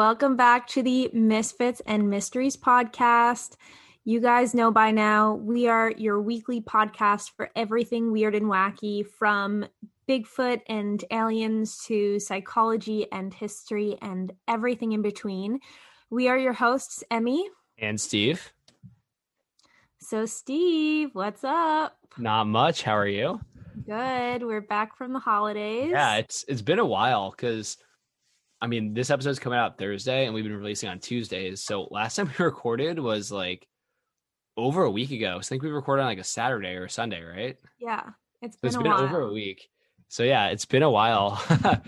welcome back to the Misfits and Mysteries podcast. You guys know by now, we are your weekly podcast for everything weird and wacky from Bigfoot and aliens to psychology and history and everything in between. We are your hosts, Emmy and Steve. So, Steve, what's up? Not much. How are you? Good. We're back from the holidays. Yeah, it's it's been a while because I mean, this episode's coming out Thursday and we've been releasing on Tuesdays. So last time we recorded was like over a week ago. So I think we recorded on like a Saturday or a Sunday, right? Yeah. It's been, it's been while. over a week. So yeah, it's been a while.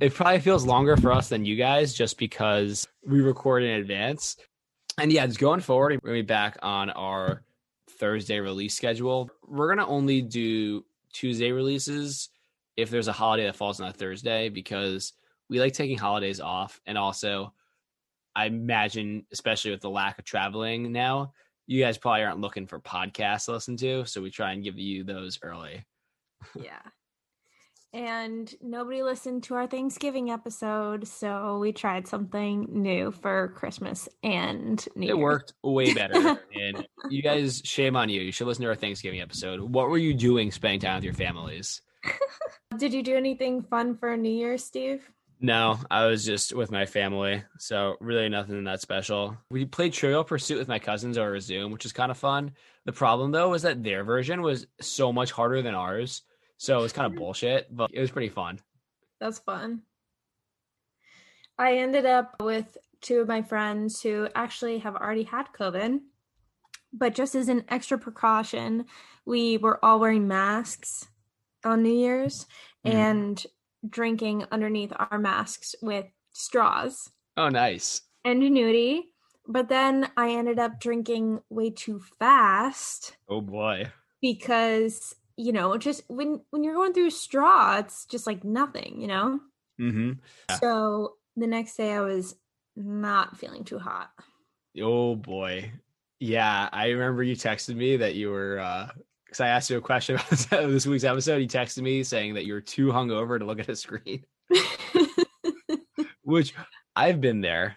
it probably feels longer for us than you guys just because we record in advance. And yeah, it's going forward. We're gonna be back on our Thursday release schedule. We're gonna only do Tuesday releases if there's a holiday that falls on a Thursday because we like taking holidays off and also I imagine, especially with the lack of traveling now, you guys probably aren't looking for podcasts to listen to. So we try and give you those early. yeah. And nobody listened to our Thanksgiving episode. So we tried something new for Christmas and New It worked way better. and you guys, shame on you. You should listen to our Thanksgiving episode. What were you doing spending time with your families? Did you do anything fun for New Year, Steve? No, I was just with my family, so really nothing that special. We played Trivial Pursuit with my cousins over Zoom, which is kind of fun. The problem though was that their version was so much harder than ours, so it was kind of bullshit, but it was pretty fun. That's fun. I ended up with two of my friends who actually have already had COVID, but just as an extra precaution, we were all wearing masks on New Year's, mm. and drinking underneath our masks with straws. Oh, nice. Ingenuity. But then I ended up drinking way too fast. Oh boy. Because, you know, just when when you're going through straw, it's just like nothing, you know? Mm-hmm. Yeah. So the next day I was not feeling too hot. Oh boy. Yeah, I remember you texted me that you were uh because I asked you a question about uh, this week's episode. He texted me saying that you're too hungover to look at a screen, which I've been there.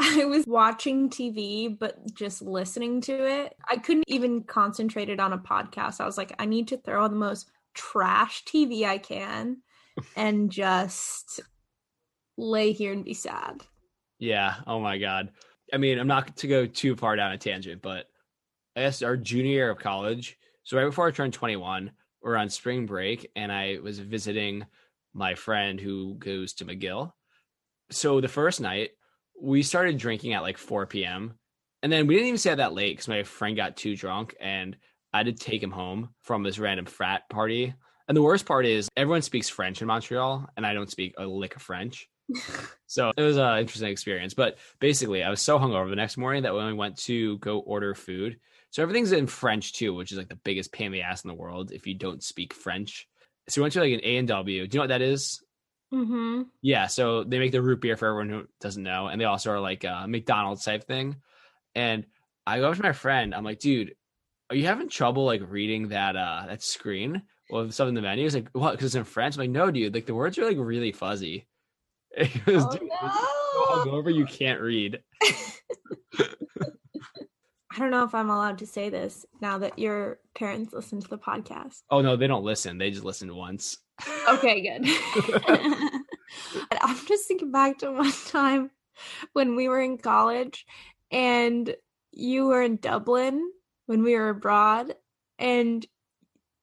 I was watching TV, but just listening to it. I couldn't even concentrate it on a podcast. I was like, I need to throw on the most trash TV I can and just lay here and be sad. Yeah. Oh my God. I mean, I'm not to go too far down a tangent, but I guess our junior year of college, so right before I turned 21, we're on spring break and I was visiting my friend who goes to McGill. So the first night, we started drinking at like 4 p.m. And then we didn't even stay that late because my friend got too drunk and I had to take him home from this random frat party. And the worst part is everyone speaks French in Montreal and I don't speak a lick of French. so it was an interesting experience. But basically, I was so hungover the next morning that when we went to go order food, so everything's in French too, which is like the biggest pain in the ass in the world if you don't speak French. So we went to like an A and W. Do you know what that is? Mm-hmm. Yeah, so they make the root beer for everyone who doesn't know, and they also are like a McDonald's type thing. And I go up to my friend, I'm like, dude, are you having trouble like reading that uh that screen with some of the menus? Like, what? Because it's in French. I'm like, no, dude, like the words are like really fuzzy. Was, oh, dude, no. over, you can't read. I don't know if I'm allowed to say this now that your parents listen to the podcast. Oh no, they don't listen. They just listened once. Okay, good. I'm just thinking back to one time when we were in college and you were in Dublin when we were abroad and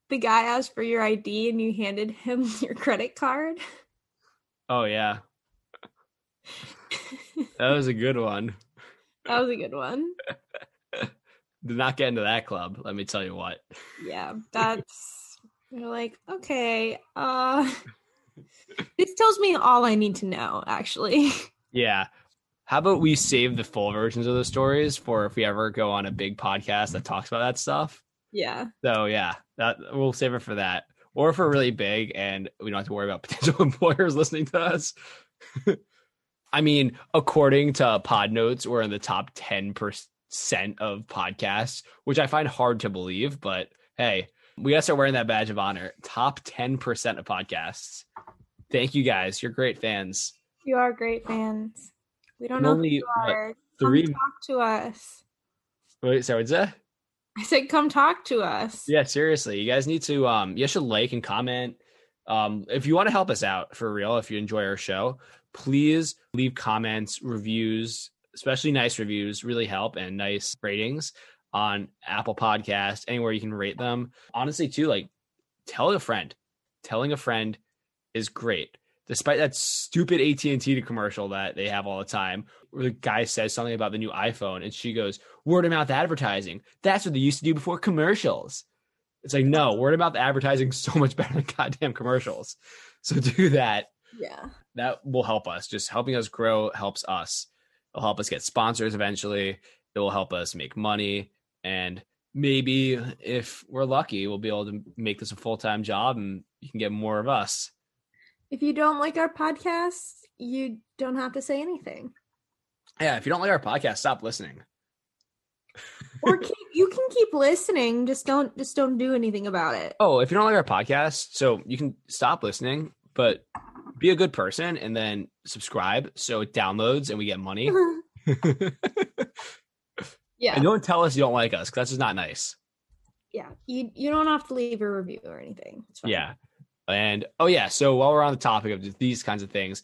the guy asked for your ID and you handed him your credit card. Oh yeah. that was a good one. That was a good one. Did not get into that club, let me tell you what. Yeah, that's you're like, okay, uh this tells me all I need to know, actually. Yeah. How about we save the full versions of the stories for if we ever go on a big podcast that talks about that stuff? Yeah. So yeah, that we'll save it for that. Or if we're really big and we don't have to worry about potential employers listening to us. I mean, according to Pod Notes, we're in the top ten percent percent of podcasts, which I find hard to believe. But hey, we gotta start wearing that badge of honor. Top 10% of podcasts. Thank you guys. You're great fans. You are great fans. We don't know Only, who you what, are. three- Come talk to us. Wait, sorry, what's that? I said, come talk to us. Yeah, seriously, you guys need to um, you should like and comment. Um, if you want to help us out for real, if you enjoy our show, please leave comments, reviews, especially nice reviews, really help and nice ratings on Apple Podcast, anywhere you can rate them. Honestly, too, like tell a friend. Telling a friend is great. Despite that stupid AT&T commercial that they have all the time, where the guy says something about the new iPhone and she goes, word of mouth advertising. That's what they used to do before commercials. It's like, no, word of mouth advertising is so much better than goddamn commercials. So do that. Yeah. That will help us. Just helping us grow helps us. It'll help us get sponsors eventually. It will help us make money. And maybe if we're lucky, we'll be able to make this a full time job and you can get more of us. If you don't like our podcast, you don't have to say anything. Yeah, if you don't like our podcast, stop listening. Or keep, you can keep listening, just don't just don't do anything about it. Oh, if you don't like our podcast, so you can stop listening, but be a good person and then subscribe so it downloads and we get money. yeah. And don't tell us you don't like us because that's just not nice. Yeah. You you don't have to leave a review or anything. It's fine. Yeah. And oh, yeah. So while we're on the topic of these kinds of things,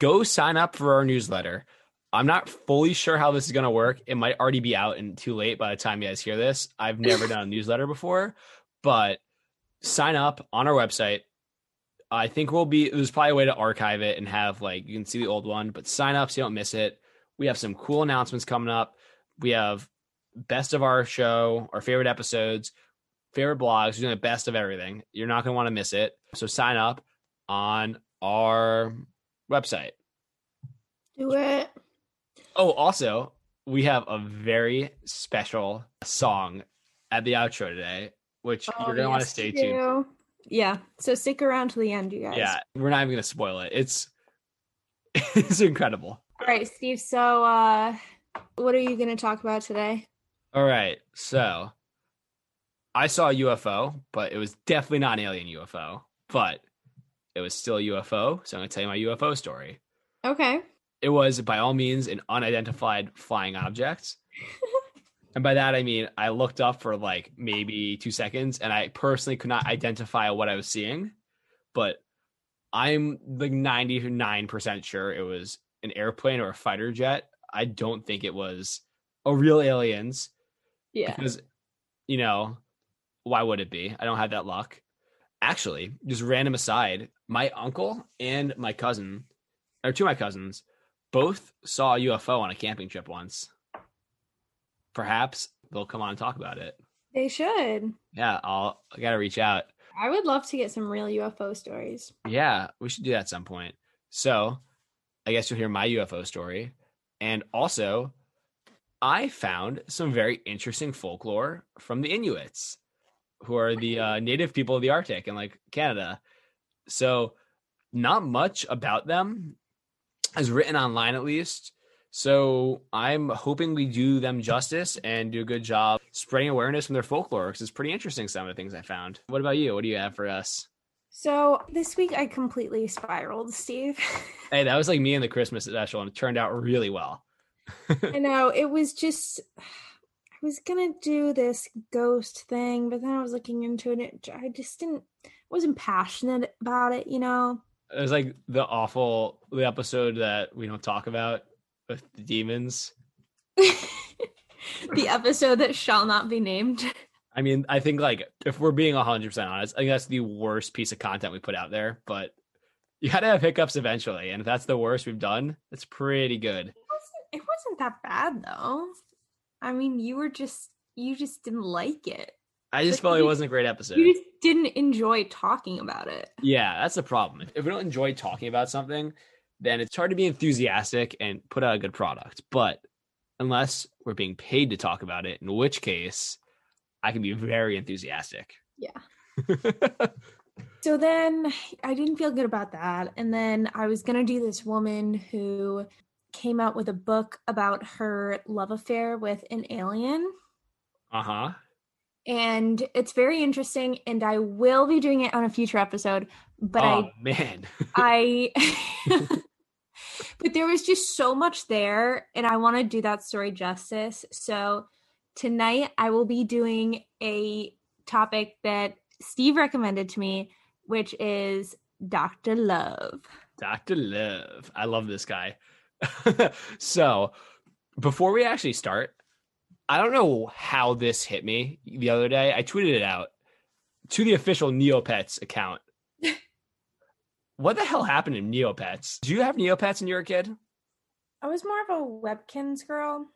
go sign up for our newsletter. I'm not fully sure how this is going to work. It might already be out and too late by the time you guys hear this. I've never done a newsletter before, but sign up on our website. I think we'll be, there's probably a way to archive it and have like, you can see the old one, but sign up so you don't miss it. We have some cool announcements coming up. We have best of our show, our favorite episodes, favorite blogs. We're doing the best of everything. You're not going to want to miss it. So sign up on our website. Do it. Oh, also, we have a very special song at the outro today, which Oh, you're going to want to stay tuned. Yeah. So stick around to the end, you guys. Yeah, we're not even to spoil it. It's it's incredible. All right, Steve. So uh what are you gonna talk about today? All right. So, I saw a UFO, but it was definitely not an alien UFO, but it was still a UFO, so I'm to tell you my UFO story. Okay. it was by all means an unidentified flying object. and by that I mean I looked up for like maybe two seconds and I personally could not identify what I was seeing, but I'm like 99% sure it was an airplane or a fighter jet. I don't think it was a real aliens Yeah. because you know why would it be i don't have that luck actually just random aside my uncle and my cousin or two of my cousins both saw a ufo on a camping trip once perhaps they'll come on and talk about it. They should. yeah i'll i gotta reach out. I would love to get some real UFO stories. yeah we should do that at some point. So i guess you'll hear my ufo story. And also i found some very interesting folklore from the inuits who are the uh, native people of the arctic and like canada. So not much about them is written online at least so i'm hoping we do them justice and do a good job spreading awareness from their folklore because it's pretty interesting some of the things i found what about you what do you have for us So this week I completely spiraled, Steve. Hey, that was like me in the Christmas special, and it turned out really well. I know it was just I was gonna do this ghost thing, but then I was looking into it. it I just didn't wasn't passionate about it, you know. It was like the awful the episode that we don't talk about with the demons. the episode that shall not be named. I mean, I think like if we're being hundred percent honest, I think that's the worst piece of content we put out there. But you got to have hiccups eventually, and if that's the worst we've done, that's pretty good. It wasn't, it wasn't that bad though. I mean, you were just you just didn't like it. I just But felt it you- wasn't a great episode. You just didn't enjoy talking about it. Yeah, that's the problem. If we don't enjoy talking about something, then it's hard to be enthusiastic and put out a good product. But unless we're being paid to talk about it, in which case I can be very enthusiastic. Yeah. So then I didn't feel good about that. And then I was going to do this woman who came out with a book about her love affair with an alien. uh huh. And it's very interesting. And I will be doing it on a future episode. But oh man. I, I, but there was just so much there, and I want to do that story justice. So tonight I will be doing a topic that Steve recommended to me, which is Dr. Love. Dr. Love. I love this guy. so, before we actually start, I don't know how this hit me the other day. I tweeted it out to the official Neopets account. what the hell happened in Neopets? Do you have Neopets when you were a kid? I was more of a Webkinz girl.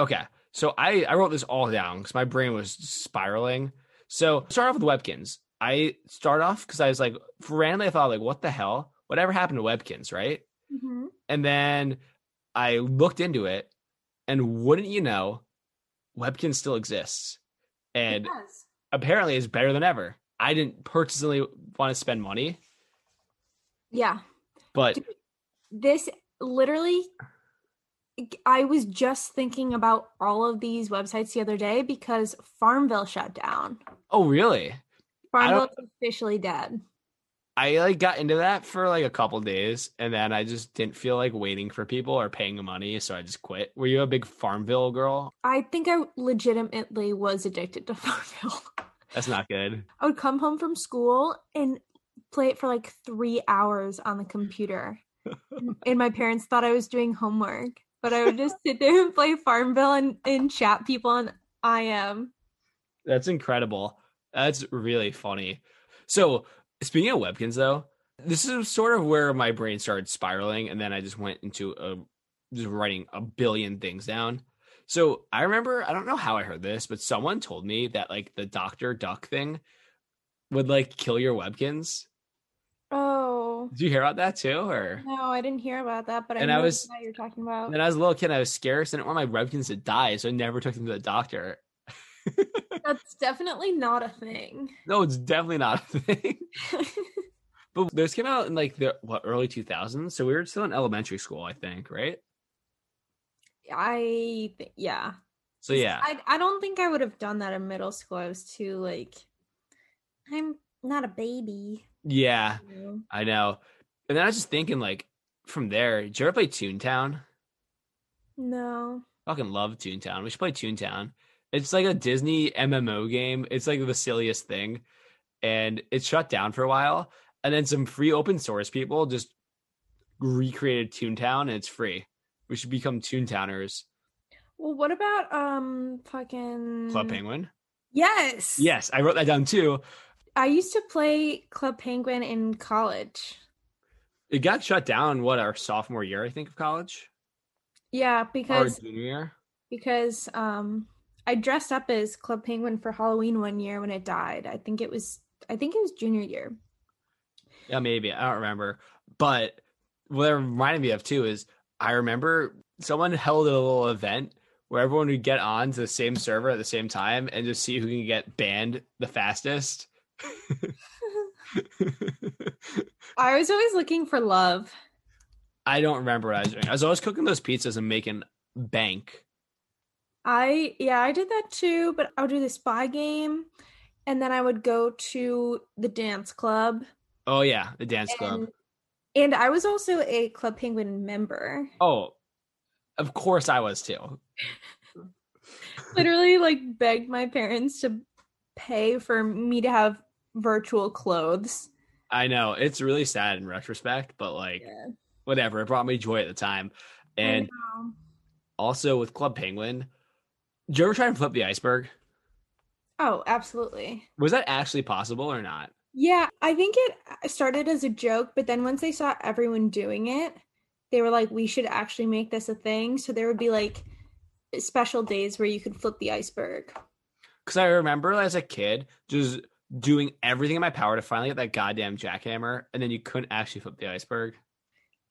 Okay. So I, I wrote this all down because my brain was spiraling. So start off with Webkinz. I start off because I was like, randomly, I thought like, what the hell? Whatever happened to Webkinz, right? Mm-hmm. And then I looked into it, and wouldn't you know, Webkinz still exists, and apparently is better than ever. I didn't personally want to spend money, Yeah. but This literally, I was just thinking about all of these websites the other day because Farmville shut down. oh really? Farmville's officially dead. I like got into that for like a couple days, and then I just didn't feel like waiting for people or paying money, so I just quit. Were you a big Farmville girl? I think I legitimately was addicted to Farmville. That's not good. I would come home from school and play it for like three hours on the computer. and, and my parents thought I was doing homework, but I would just sit there and play Farmville and, and chat people on IM. That's incredible. That's really funny. So, speaking of Webkinz, though, this is sort of where my brain started spiraling, and then I just went into a, just writing a billion things down. So, I remember, I don't know how I heard this, but someone told me that like the Doctor Duck thing would like kill your Webkinz. Oh. Did you hear about that too? Or No, I didn't hear about that, but I And know I was- what you're talking about. when I was a little kid, I was scared. So I didn't want my Webkinz to die, so I never took them to the doctor. That's definitely not a thing. No, it's definitely not a thing. But those came out in like the what early 2000s, so we were still in elementary school, I think, right? I think, yeah. So yeah, I, I don't think I would have done that in middle school. I was too, like, I'm not a baby. yeah, you know? I know. And then I was just thinking, like, from there, did you ever play Toontown? No. Fucking love Toontown. We should play Toontown. It's like a Disney MMO game. It's like the silliest thing, and it shut down for a while. And then some free open source people just recreated Toontown, and it's free. We should become Toontowners. Well, what about um fucking Club Penguin. Yes. Yes, I wrote that down too. I used to play Club Penguin in college. It got shut down. What our sophomore year, I think, of college Yeah, because or because junior year. because um I dressed up as Club Penguin for Halloween one year when it died. I think it was I think it was junior year. Yeah, maybe I don't remember. But what it reminded me of too is I remember someone held a little event where everyone would get on to the same server at the same time and just see who can get banned the fastest. I was always looking for love. I don't remember what I was doing. I was always cooking those pizzas and making bank. I yeah, I did that too, but I would do the spy game and then I would go to the dance club. Oh yeah, the dance club. And, and I was also a Club Penguin member. Oh, of course I was too. Literally like begged my parents to pay for me to have virtual clothes. I know it's really sad in retrospect, but like Yeah. whatever. It brought me joy at the time. And also with Club Penguin, did you ever try and flip the iceberg? Oh, absolutely. Was that actually possible or not? Yeah, I think it uh, started as a joke, but then once they saw everyone doing it, they were like, we should actually make this a thing. So there would be like special days where you could flip the iceberg. Because I remember as a kid just doing everything in my power to finally get that goddamn jackhammer, and then you couldn't actually flip the iceberg.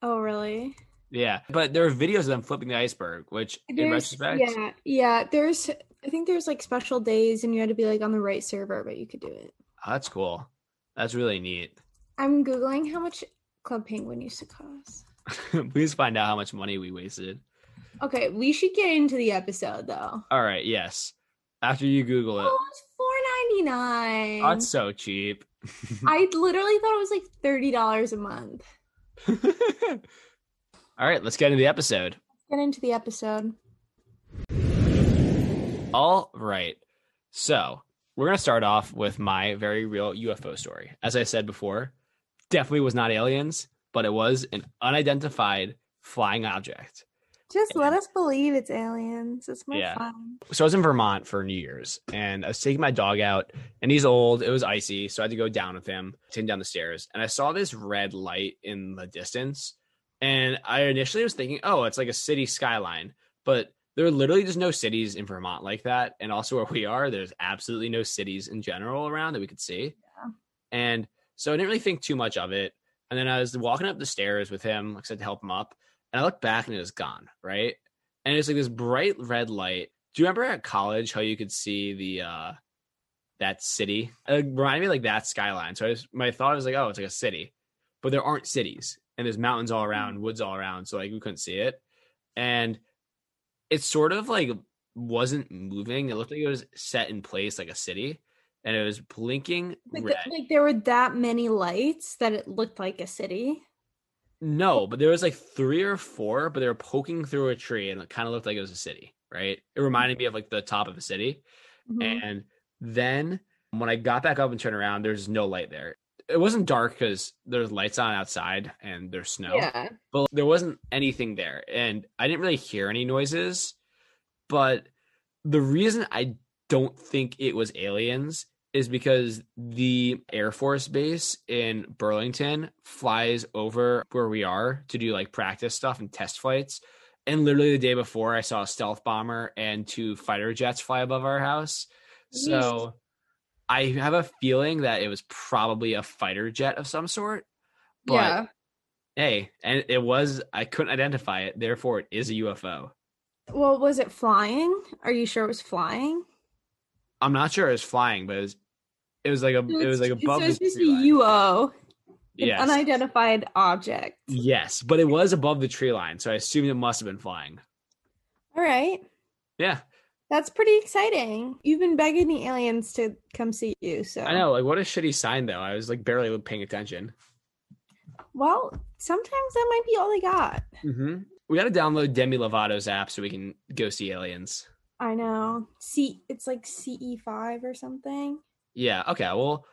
Oh, really? Yeah, but there are videos of them flipping the iceberg, which in retrospect, yeah, yeah. There's, I think there's like special days, and you had to be like on the right server, but you could do it. oh, that's cool. That's really neat. I'm googling how much Club Penguin used to cost. Please find out how much money we wasted. Okay, we should get into the episode though. All right, yes. After you Google it, Oh, it's four ninety nine. oh, it's so cheap. I literally thought it was like thirty dollars a month. All right, let's get into the episode. Get into the episode. All right. So we're going to start off with my very real UFO story. As I said before, definitely was not aliens, but it was an unidentified flying object. Just let us believe it's aliens. It's more Yeah. fun. So I was in Vermont for New Year's and I was taking my dog out and he's old. It was icy. So I had to go down with him, take him down the stairs. And I saw this red light in the distance. And I initially was thinking, oh, it's like a city skyline. But there are literally just no cities in Vermont like that. And also where we are, there's absolutely no cities in general around that we could see. Yeah. And so I didn't really think too much of it. And then I was walking up the stairs with him, like I said, to help him up. And I looked back and it was gone, right? And it's like this bright red light. Do you remember at college how you could see the uh that city? It reminded me like that skyline. So I just, my thought was like, oh, it's like a city, but there aren't cities, and there's mountains all around, woods all around, so like we couldn't see it, and it sort of like wasn't moving. It looked like it was set in place like a city, and it was blinking Like, red. like there were that many lights that it looked like a city. No, but there was like three or four, but they were poking through a tree and it kind of looked like it was a city, right? It reminded me of like the top of a city. Mhm. And then when I got back up and turned around, there's no light there. It wasn't dark because there's lights on outside and there's snow, Yeah. but there wasn't anything there. And I didn't really hear any noises. But the reason I don't think it was aliens is because the Air Force base in Burlington flies over where we are to do like practice stuff and test flights. And literally the day before, I saw a stealth bomber and two fighter jets fly above our house. So I have a feeling that it was probably a fighter jet of some sort. But yeah. hey, and it was, I couldn't identify it. Therefore, it is a UFO. Well, was it flying? Are you sure it was flying? I'm not sure it was flying, but it was, it was like a, it was like above So it's the just a. UO, an unidentified object. Yes, but it was above the tree line, so I assume it must have been flying. All right. Yeah, That's pretty exciting. You've been begging the aliens to come see you, so I know. Like, what a shitty sign, though. I was like barely paying attention. Well, sometimes that might be all they got. Mm-hmm. We got to download Demi Lovato's app so we can go see aliens. I know. See, it's like CE five or something. Yeah. Okay. Well,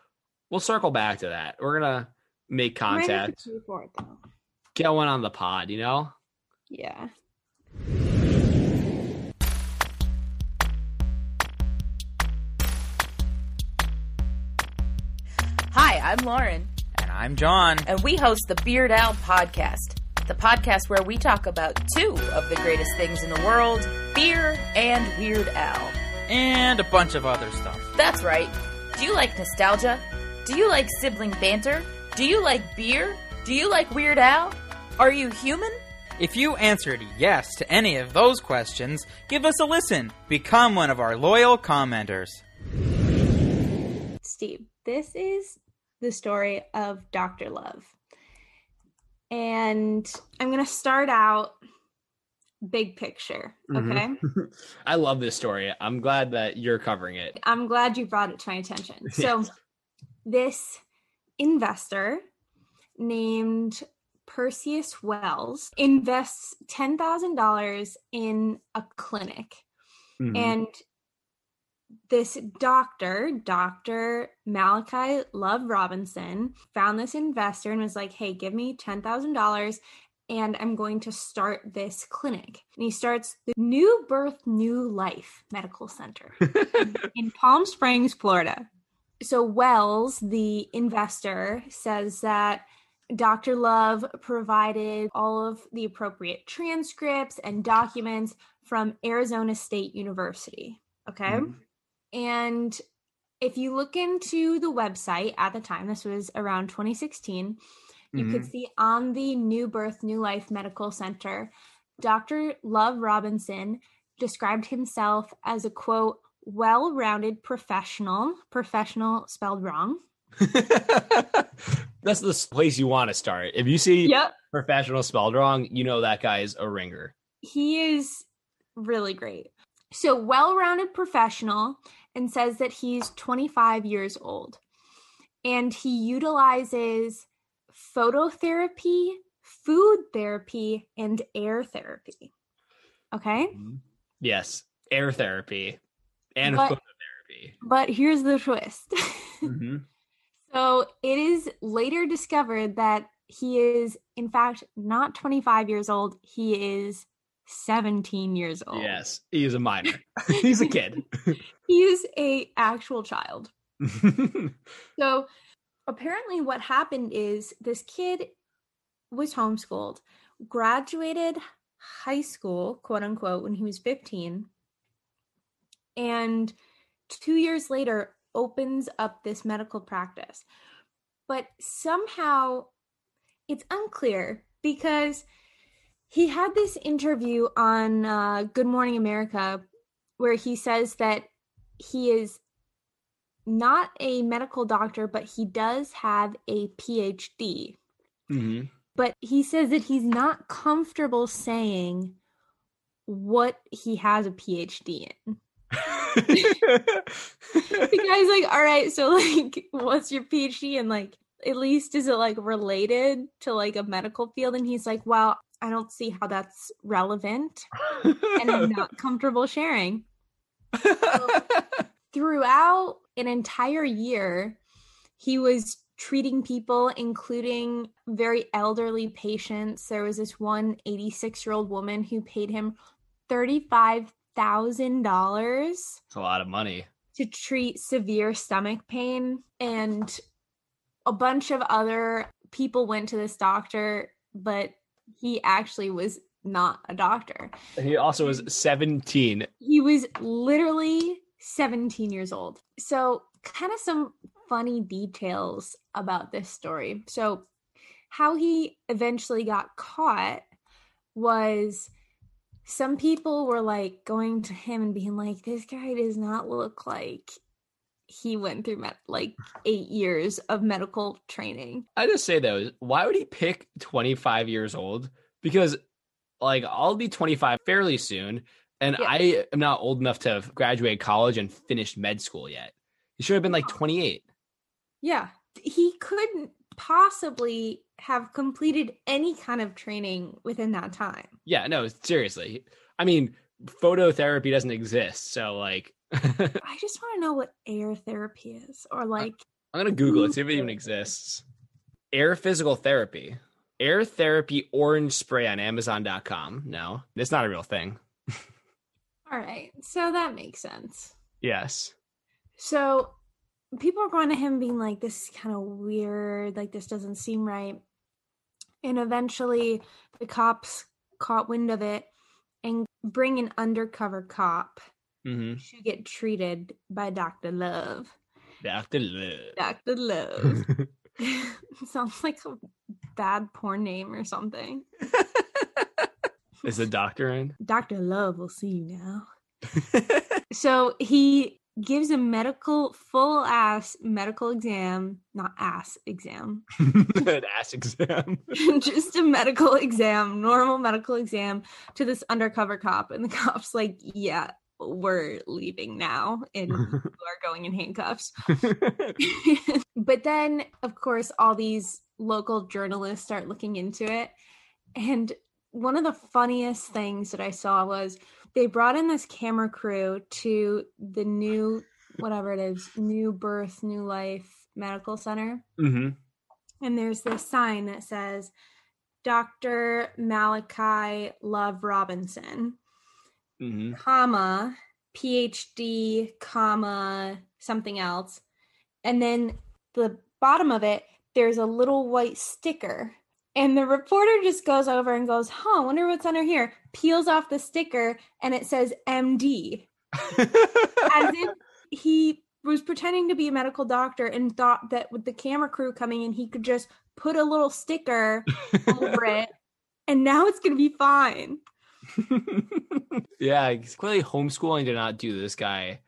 we'll circle back to that. We're gonna make I might have to contact, it get one on the pod. You know. Yeah. Hi, I'm Lauren, And I'm John. and we host the Beard Owl Podcast, the podcast where we talk about two of the greatest things in the world beer and Weird Al. And a bunch of other stuff. That's right. Do you like nostalgia? Do you like sibling banter? Do you like beer? Do you like Weird Al? Are you human? If you answered yes to any of those questions, give us a listen. Become one of our loyal commenters. Steve, this is the story of Dr. Love. And I'm going to start out big picture, Mhm. okay? I love this story. I'm glad that you're covering it. I'm glad you brought it to my attention. So, Yes. this investor named Perseus Wells invests $10,000 in a clinic. Mhm. And this doctor, Dr. Malachi Love Robinson, found this investor and was like, hey, give me $10,000 and I'm going to start this clinic. And he starts the New Birth, New Life Medical Center in Palm Springs, Florida. So Wells, the investor, says that Dr. Love provided all of the appropriate transcripts and documents from Arizona State University. Okay. Mhm. And if you look into the website at the time, this was around 2016, you could Mhm. see on the New Birth, New Life Medical Center, Dr. Love Robinson described himself as a quote, well rounded professional, professional spelled wrong. That's the place you want to start. If you see Yep. professional spelled wrong, you know that guy is a ringer. He is really great. So, well rounded professional and says that he's 25 years old. And he utilizes phototherapy, food therapy and air therapy. Okay? Yes, air therapy and But- phototherapy. But here's the twist. Mhm. so it is later discovered that he is, in fact, not 25 years old. He is 17 years old. Yes, he is a minor. He's a kid. He is a actual child. So apparently what happened is this kid was homeschooled, graduated high school, quote unquote, when he was 15. And 2 years later opens up this medical practice. But somehow it's unclear because he had this interview on uh, Good Morning America where he says that he is not a medical doctor, but he does have a PhD. hmm But he says that he's not comfortable saying what he has a PhD in. The guy's like, all right, so like, what's your PhD in? Like, at least is it like related to like a medical field? And he's like, well, I don't see how that's relevant and I'm not comfortable sharing. throughout an entire year, he was treating people, including very elderly patients. There was this one 86 year old woman who paid him $35,000 It's a lot of money. to treat severe stomach pain. And a bunch of other people went to this doctor, but he actually was not a doctor. He also was 17. He was literally 17 years old. So, kind of some funny details about this story. So, how he eventually got caught was some people were like going to him and being like, this guy does not look like he went through med- like eight years of medical training. I just say though, why would he pick 25 years old? Because like I'll be 25 fairly soon, and Yeah. I am not old enough to have graduated college and finished med school yet. He should have been like 28. Yeah. He couldn't possibly have completed any kind of training within that time. Yeah, no, seriously. I mean, phototherapy doesn't exist, so like I just want to know what air therapy is or like I'm gonna Google it, see if it even exists. Air physical therapy. Air therapy orange spray on Amazon.com. No, it's not a real thing. all right. So that makes sense. Yes. So people are going to him being like this is kind of weird, like this doesn't seem right. And eventually the cops caught wind of it and bring an undercover cop Mm-hmm. to get treated by Dr. Love. Dr. Love. Dr. Love. Sounds like a bad porn name or something. Is the doctor in? Dr. Love will see you now. So he gives a medical, full ass medical exam, not ass exam, An ass exam. just a medical exam, normal medical exam to this undercover cop. And the cop's like, yeah, we're leaving now and you are going in handcuffs. but then, of course, all these local journalists start looking into it. And one of the funniest things that I saw was they brought in this camera crew to the new, whatever it is, New Birth, New Life Medical Center. hmm And there's this sign that says, Dr. Malachi Love Robinson hmm comma phd comma something else. And then the bottom of it there's a little white sticker. And the reporter just goes over and goes huh wonder what's under here. Peels off the sticker and it says md as if he was pretending to be a medical doctor and thought that with the camera crew coming in he could just put a little sticker over it. And now it's gonna be fine yeah, clearly homeschooling did not do this guy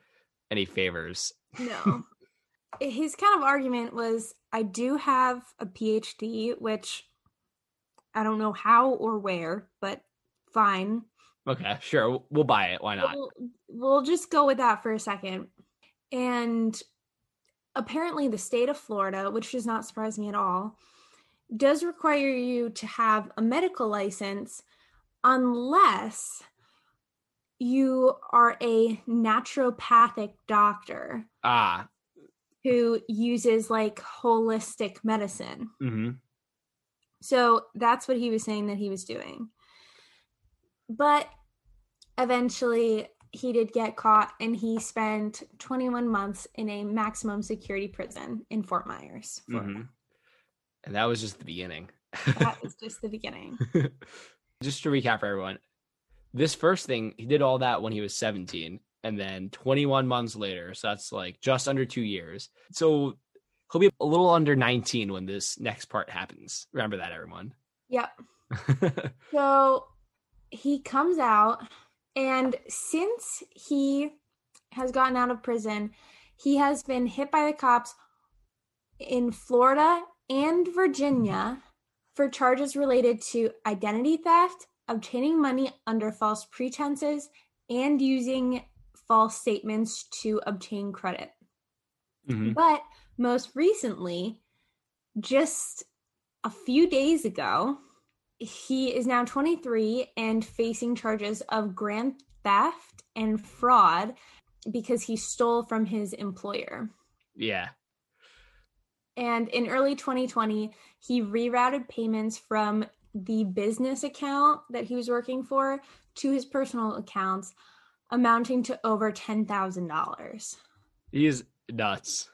any favors. No. His kind of argument was I do have a PhD, which I don't know how or where, but fine. Okay, sure, we'll buy it. Why not? We'll, we'll just go with that for a second. And apparently, the state of Florida, which does not surprise me at all, does require you to have a medical license unless you are a naturopathic doctor Ah. who uses like holistic medicine. hmm So that's what he was saying that he was doing. But eventually he did get caught and he spent 21 months in a maximum security prison in Fort Myers. Florida. hmm And that was just the beginning. That was just the beginning. just to recap for everyone, this first thing he did all that when he was 17, and then 21 months later, so that's like just under two years. So he'll be a little under 19 when this next part happens. Remember that, everyone. Yep. So he comes out, and since he has gotten out of prison, he has been hit by the cops in Florida and Virginia for charges related to identity theft, obtaining money under false pretenses, and using false statements to obtain credit. Mhm. But most recently, just a few days ago, he is now 23 and facing charges of grand theft and fraud because he stole from his employer. Yeah. And in early 2020, he rerouted payments from the business account that he was working for to his personal accounts, amounting to over $10,000. He is nuts.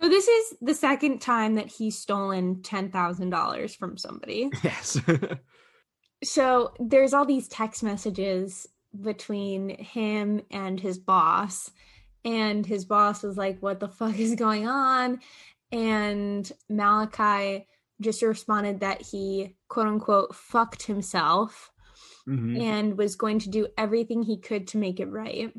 So this is the second time that he's stolen ten thousand dollars from somebody. Yes. So there's all these text messages between him and his boss, and his boss was like, "What the fuck is going on?" And Malachi just responded that he quote unquote fucked himself Mhm. and was going to do everything he could to make it right.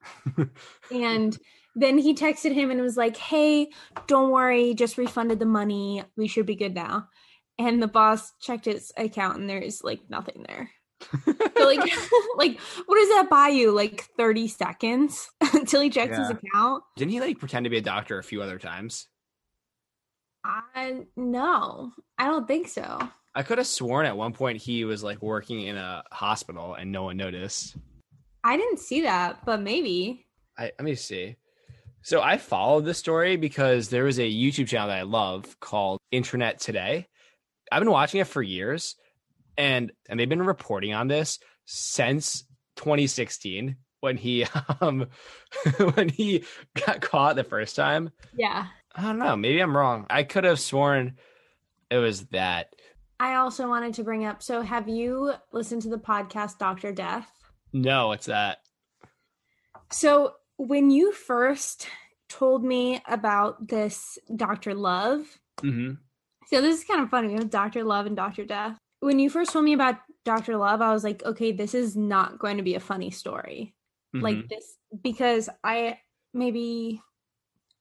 and then he texted him and was like, "Hey, don't worry, just refunded the money. We should be good now." And the boss checked his account and there's like nothing there. So like like what does that buy you? Like 30 seconds until he checks his account? Didn't he like pretend to be a doctor a few other times? I no. I don't think so. I could have sworn at one point he was like working in a hospital and no one noticed. I didn't see that, but maybe. I let me see. So I followed this story because there was a YouTube channel that I love called Internet Today. I've been watching it for years, and and they've been reporting on this since 2016 when he um when he got caught the first time. Yeah. I don't know. Maybe I'm wrong. I could have sworn it was that. I also wanted to bring up so have you listened to the podcast Dr. Death? No, it's that. So when you first told me about this Dr. Love, hmm so this is kind of funny. We have Dr. Love and Dr. Death. When you first told me about Dr. Love, I was like, okay, this is not going to be a funny story. Mm-hmm. Like this because I maybe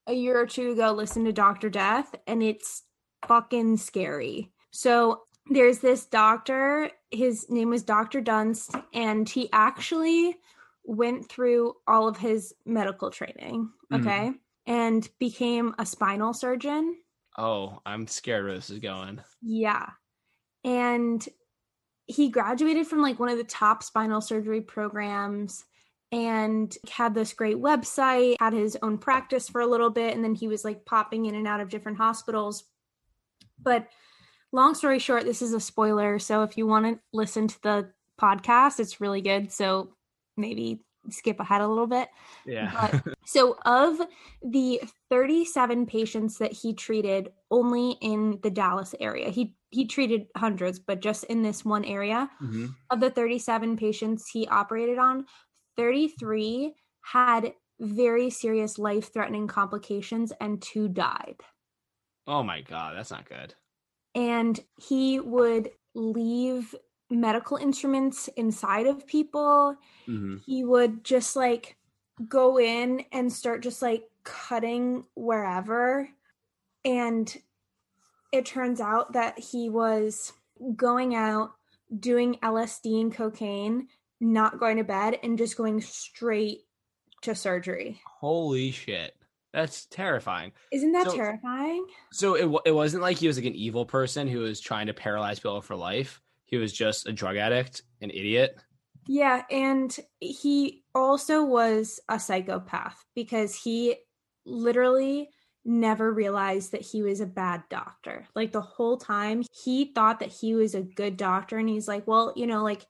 a year or two ago listened to Dr. Death and it's fucking scary. So there's this doctor, his name was Dr. Duntsch, and he actually went through all of his medical training, Mhm. okay, and became a spinal surgeon. oh, I'm scared where this is going. Yeah. And he graduated from like one of the top spinal surgery programs and had this great website, had his own practice for a little bit, and then he was like popping in and out of different hospitals. But long story short, this is a spoiler. So if you want to listen to the podcast, it's really good. So maybe skip ahead a little bit. Yeah. So, of the 37 patients that he treated only in the Dallas area, he he treated hundreds, but just in this one area, hmm of the 37 patients he operated on, 33 had very serious life-threatening complications and two died. Oh my god, that's not good. And he would leave medical instruments inside of people hmm he would just like go in and start just like cutting wherever and it turns out that he was going out doing LSD and cocaine not going to bed and just going straight to surgery Holy shit. That's terrifying. Isn't that So- terrifying? So it it wasn't like he was like an evil person who was trying to paralyze people for life. He was just a drug addict, an idiot. Yeah, and he also was a psychopath because he literally never realized that he was a bad doctor. Like the whole time, he thought that he was a good doctor, and he's like, well, you know, like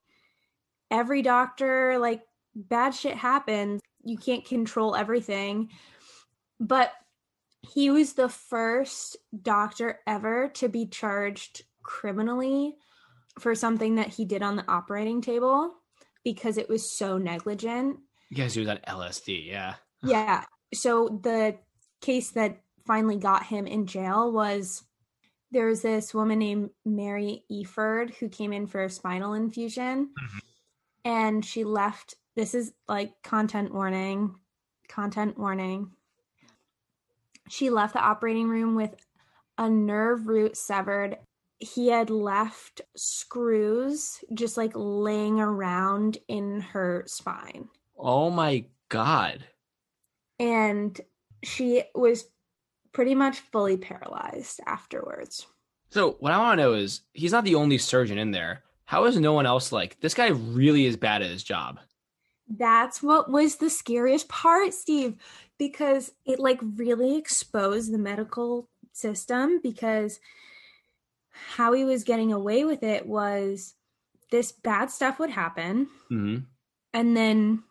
every doctor, like bad shit happens. You can't control everything. But he was the first doctor ever to be charged criminally for something that he did on the operating table because it was so negligent. Because he was on LSD. Yeah. Yeah. So the case that finally got him in jail was there was this woman named Mary Efurd who came in for a spinal fusion Mhm. And she left this is like content warning content warning she left the operating room with a nerve root severed he had left screws just like laying around in her spine Oh my god. and she was pretty much fully paralyzed afterwards. So what I want to know is he's not the only surgeon in there. How is no one else like this guy really is bad at his job? That's what was the scariest part, Steve, because it like really exposed the medical system because how he was getting away with it was this bad stuff would happen hmm and then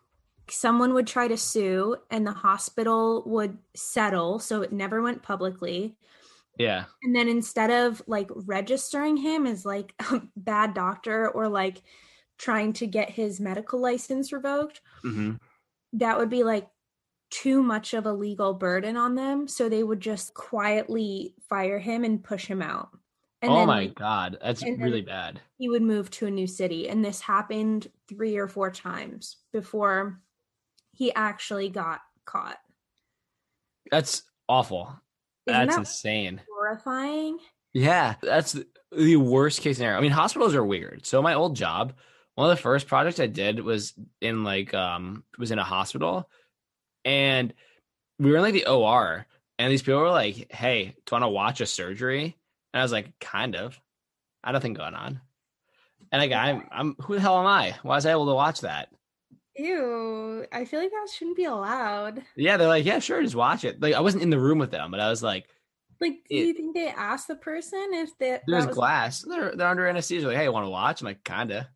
someone would try to sue and the hospital would settle so it never went publicly Yeah. And then instead of like registering him as like a bad doctor or like trying to get his medical license revoked, hmm that would be like too much of a legal burden on them. So they would just quietly fire him and push him out. And oh then my god, that's really bad. he would move to a new city. And this happened three or four times before he actually got caught. That's awful. Isn't That's that insane. horrifying? Yeah, that's the- the worst case scenario. I mean, hospitals are weird. So my old job, one of the first projects I did was in like um was in a hospital, and we were in like the OR, and these people were like, "Hey, do you want to watch a surgery?" And I was like, "Kind of." I had nothing going on, and like I'm I'm who the hell am I? Why was I able to watch that? Ew, I feel like that shouldn't be allowed. Yeah, they're like, "Yeah, sure, just watch it." Like I wasn't in the room with them, but I was like, Like, do It- you think they asked the person if they, "There's was- glass. They're they're under anesthesia." Like, "Hey, you want to watch?" I'm like, "Kinda."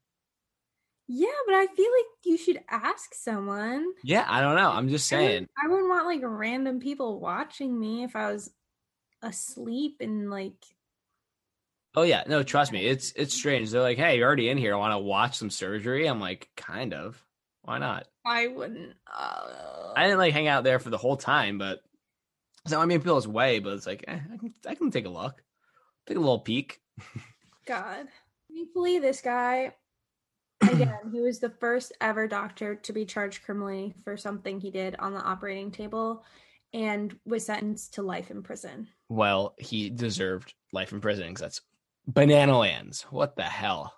Yeah, but I feel like you should ask someone. Yeah, I don't know. I'm just I wouldn't- saying. I wouldn't want like random people watching me if I was asleep and like. Oh yeah, no, trust me, it's it's strange. They're like, "Hey, you're already in here. I want to watch some surgery." I'm like, "Kind of. Why not?" I wouldn't. Uh, I didn't like hang out there for the whole time, but so I mean people's way. But it's like, eh, I can I can take a look, take a little peek. God. Thankfully, this guy, again, he was the first ever doctor to be charged criminally for something he did on the operating table and was sentenced to life in prison. Well, he deserved life in prison because that's banana lands. What the hell?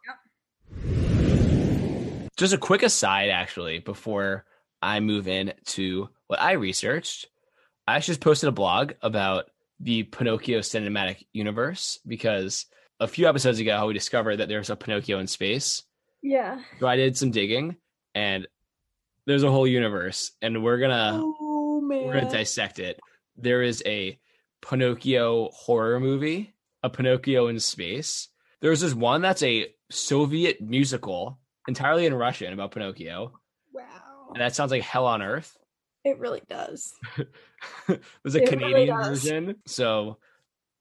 Just a quick aside, actually, before I move in to what I researched. I actually just posted a blog about the Pinocchio cinematic universe because a few episodes ago we discovered that there's a Pinocchio in space. Yeah. So I did some digging and there's a whole universe and we're gonna oh, we're gonna dissect it. There is a Pinocchio horror movie, a Pinocchio in space. There's this one that's a Soviet musical entirely in Russian about Pinocchio, wow. and that sounds like hell on earth. It really does. There's a It Canadian does. version, so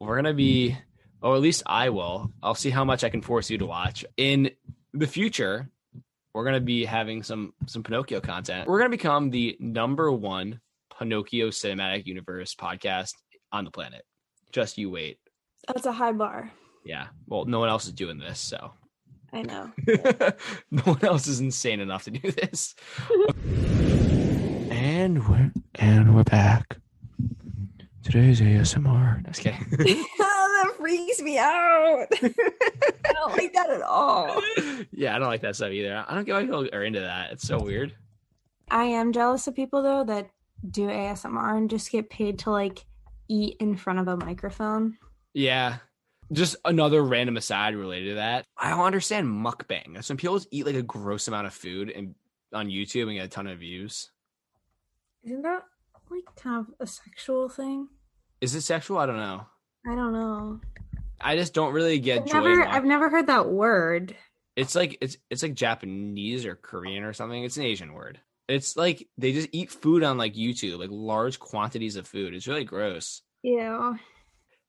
we're gonna be, hmm. or at least I will. I'll see how much I can force you to watch in the future. We're gonna be having some some Pinocchio content. We're gonna become the number one Pinocchio cinematic universe podcast on the planet. Just you wait. That's a high bar. Yeah. Well, no one else is doing this, so I know. no one else is insane enough to do this. and we're and we're back. Today's ASMR. Just kidding. that freaks me out. I don't like that at all. yeah, I don't like that stuff either. I don't get why people are into that. It's so weird. I am jealous of people though that do ASMR and just get paid to like eat in front of a microphone. Yeah. Just another random aside related to that. I don't understand mukbang. That's when people just eat like a gross amount of food and on YouTube and get a ton of views. Isn't that like kind of a sexual thing? Is it sexual? I don't know. I don't know. I just don't really get I've joy. never, I've never heard that word. It's like it's it's like Japanese or Korean or something. It's an Asian word. It's like they just eat food on like YouTube, like large quantities of food. It's really gross. Ew.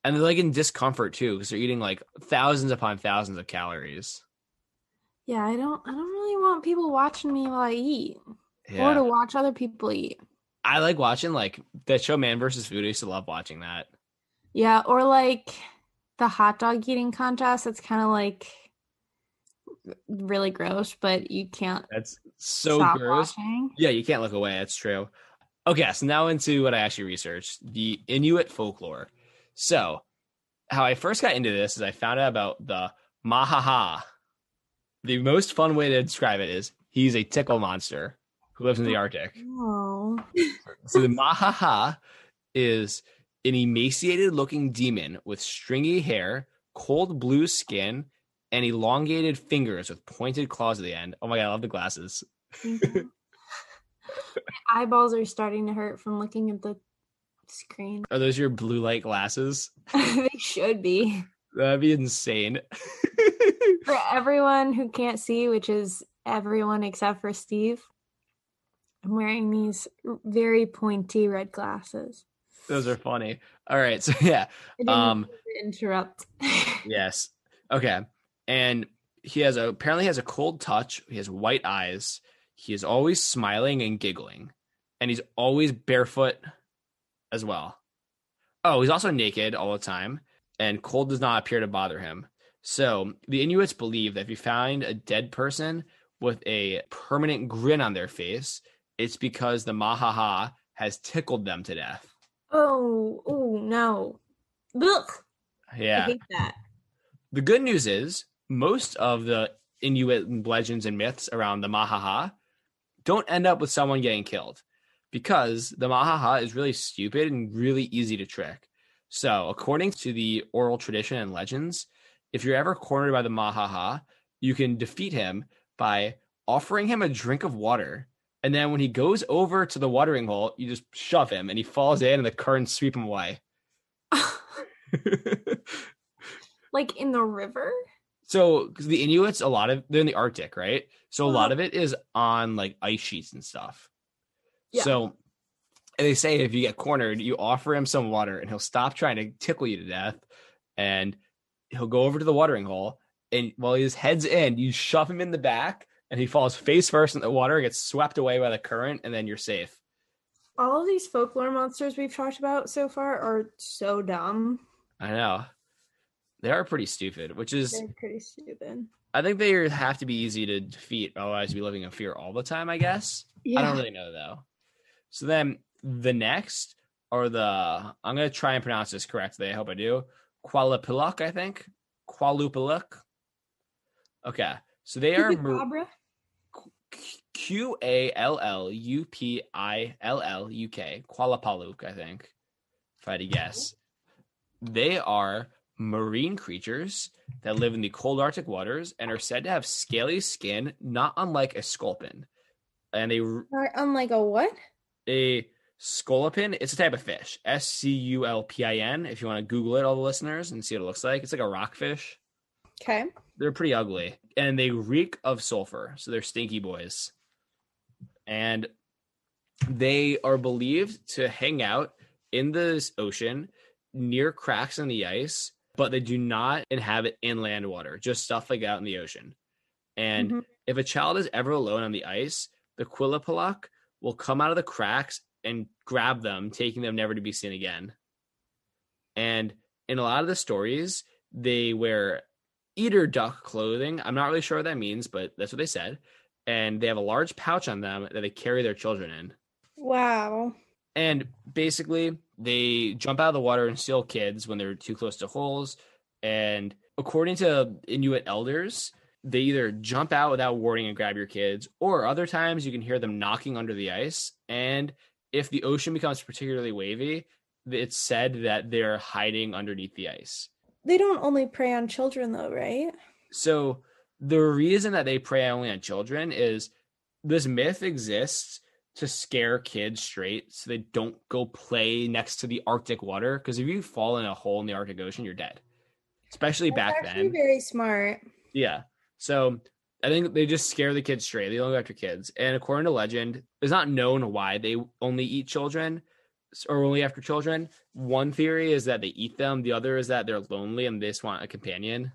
And they're like in discomfort too, because they're eating like thousands upon thousands of calories. Yeah, I don't. I don't really want people watching me while I eat, or to watch other people eat. I like watching like that show Man versus Food. I used to love watching that. Yeah, or like the hot dog eating contest. It's kind of like really gross, but you can't That's so gross. watching. Yeah, you can't look away. That's true. Okay, so now into what I actually researched the Inuit folklore. So, how I first got into this is I found out about the Mahaha. The most fun way to describe it is he's a tickle monster who lives in the Arctic. Oh, So, the Mahaha is an emaciated looking demon with stringy hair, cold blue skin, and elongated fingers with pointed claws at the end. Oh my god, I love the glasses. My eyeballs are starting to hurt from looking at the screen. Are those your blue light glasses? they should be. That'd be insane. For everyone who can't see, which is everyone except for Steve, I'm wearing these very pointy red glasses. Those are funny. All right, so yeah, Um, interrupt. yes, okay. And he has a apparently has a cold touch. He has white eyes. He is always smiling and giggling, and he's always barefoot as well. Oh, he's also naked all the time, and cold does not appear to bother him. So the Inuits believe that if you find a dead person with a permanent grin on their face, it's because the Mahaha has tickled them to death. oh, oh no. Look. Yeah. I hate that. The good news is most of the Inuit legends and myths around the Mahaha don't end up with someone getting killed because the Mahaha is really stupid and really easy to trick. So, according to the oral tradition and legends, if you're ever cornered by the Mahaha, you can defeat him by offering him a drink of water. And then when he goes over to the watering hole, you just shove him and he falls in and the currents sweep him away. like in the river? So, because the Inuits, a lot of they're in the Arctic, right? So a lot Uh-huh. of it is on like ice sheets and stuff. Yeah. So and they say if you get cornered, you offer him some water, and he'll stop trying to tickle you to death, and he'll go over to the watering hole, and while his head's in, you shove him in the back, and he falls face first in the water, gets swept away by the current, and then you're safe. All of these folklore monsters we've talked about so far are so dumb. I know. They are pretty stupid, which is They're pretty stupid. I think they have to be easy to defeat, otherwise you'd be living in fear all the time, I guess. I don't really know though. So then the next are the I'm gonna try and pronounce this correctly. I hope I do. Kualapiluk, I think. Kualupiluk. Okay. So they are Mar- Q A L L U P I L L U K. Kualapaluk, I think. If I had to guess. They are marine creatures that live in the cold Arctic waters and are said to have scaly skin, not unlike a sculpin. And they Or Unlike a what? A sculpin. It's a type of fish. S C U L P I N. If you want to Google it, all the listeners, and see what it looks like. It's like a rockfish. Okay. They're pretty ugly, and they reek of sulfur. So they're stinky boys. And they are believed to hang out in the ocean near cracks in the ice, but they do not inhabit inland water, just stuff like out in the ocean. And Mhm. if a child is ever alone on the ice, the Quillipaluk will come out of the cracks and grab them, taking them never to be seen again. And in a lot of the stories, they wear eider duck clothing. I'm not really sure what that means, but that's what they said. And they have a large pouch on them that they carry their children in. Wow. And basically, they jump out of the water and steal kids when they're too close to holes. And according to Inuit elders, they either jump out without warning and grab your kids, or other times you can hear them knocking under the ice. And if the ocean becomes particularly wavy, it's said that they're hiding underneath the ice. They don't only prey on children, though, right? So the reason that they prey only on children is this myth exists to scare kids straight so they don't go play next to the Arctic water. Because if you fall in a hole in the Arctic Ocean, you're dead. Especially That's back then. very smart. Yeah. So I think they just scare the kids straight. They don't go after kids. And according to legend, it's not known why they only eat children or only after children. One theory is that they eat them. The other is that they're lonely and they just want a companion.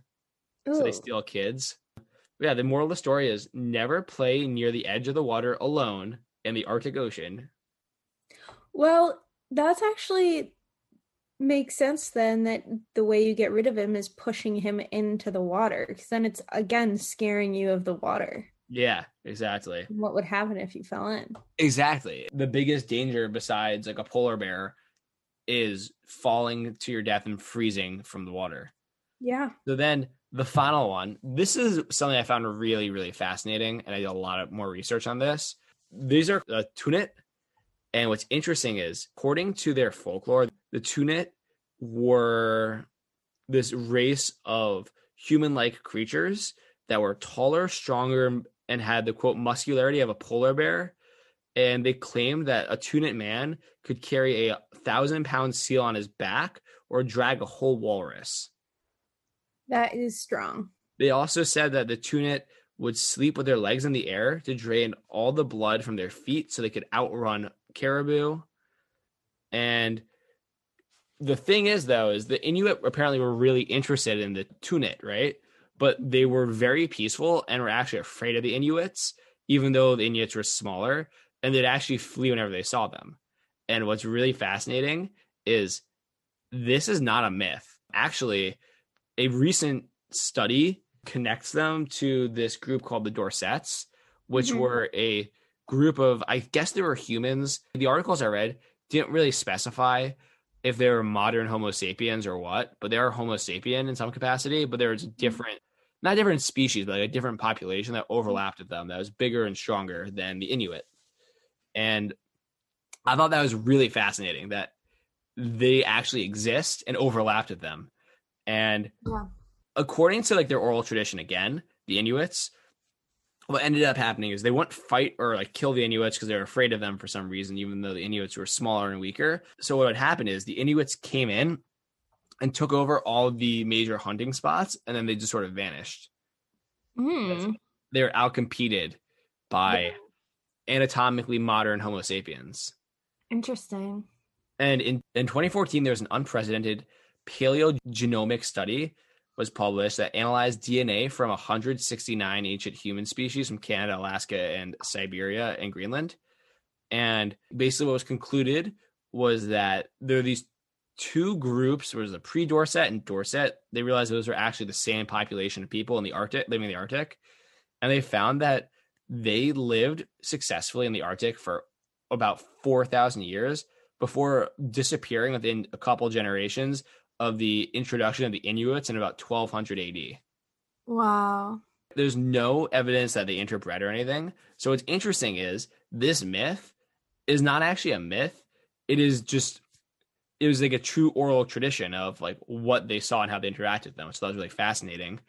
So they steal kids. But yeah, the moral of the story is never play near the edge of the water alone in the Arctic Ocean. Well, that's actually makes sense then that the way you get rid of him is pushing him into the water because then it's again scaring you of the water. Yeah, exactly. What would happen if you fell in? Exactly. The biggest danger besides like a polar bear is falling to your death and freezing from the water. Yeah. So then the final one, this is something I found really, really fascinating, and I did a lot of more research on this. These are uh, the Tunit, and what's interesting is, according to their folklore, the Tunit were this race of human-like creatures that were taller, stronger, and had the quote muscularity of a polar bear. And they claimed that a Tunit man could carry a thousand-pound seal on his back or drag a whole walrus. That is strong. They also said that the Tunit would sleep with their legs in the air to drain all the blood from their feet so they could outrun caribou. And the thing is, though, is the Inuit apparently were really interested in the Tunit, right? But they were very peaceful and were actually afraid of the Inuits, even though the Inuits were smaller, and they'd actually flee whenever they saw them. And what's really fascinating is this is not a myth. Actually, a recent study connects them to this group called the Dorsets, which Mhm. were a group of, I guess they were humans. The articles I read didn't really specify if they were modern Homo sapiens or what, but they are Homo sapien in some capacity, but there's mm-hmm. different, not different species, but like a different population that mm-hmm. overlapped with them that was bigger and stronger than the Inuit. And I thought that was really fascinating that they actually exist and overlapped with them. And Yeah. according to like their oral tradition again, the Inuits, what ended up happening is they wouldn't fight or like kill the Inuits because they were afraid of them for some reason, even though the Inuits were smaller and weaker. So what would happen is the Inuits came in and took over all the major hunting spots, and then they just sort of vanished. Mm. They were outcompeted by anatomically modern Homo sapiens. Interesting. And in, in 2014, there was an unprecedented paleogenomic study was published that analyzed DNA from 169 ancient human species from Canada, Alaska, and Siberia and Greenland. And basically, what was concluded was that there are these two groups. There was a pre-Dorset and Dorset. They realized those were actually the same population of people in the Arctic, living in the Arctic, and they found that they lived successfully in the Arctic for about 4,000 years before disappearing within a couple generations of the introduction of the Inuits in about 1200 AD. Wow. There's no evidence that they interbred or anything. So what's interesting is this myth is not actually a myth. It is just it was like a true oral tradition of like what they saw and how they interacted with them. So that was really fascinating.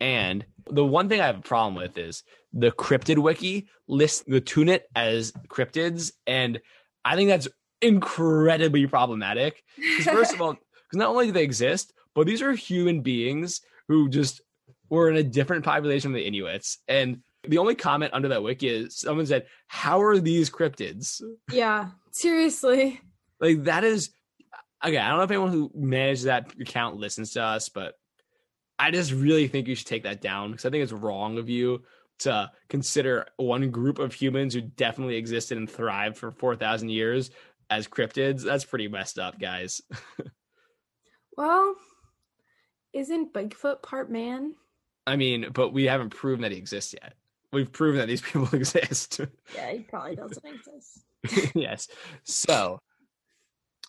And the one thing I have a problem with is the cryptid wiki lists the Tunit as cryptids, and I think that's incredibly problematic. Because first of all, because not only do they exist, but these are human beings who just were in a different population of the Inuits. And the only comment under that wiki is someone said, "How are these cryptids?" yeah. Seriously. Like that is okay. I don't know if anyone who managed that account listens to us, but I just really think you should take that down because I think it's wrong of you to consider one group of humans who definitely existed and thrived for four thousand years as cryptids. That's pretty messed up, guys. Well, isn't Bigfoot part man? I mean, but we haven't proven that he exists yet. We've proven that these people exist. Yeah, he probably doesn't exist. yes. So,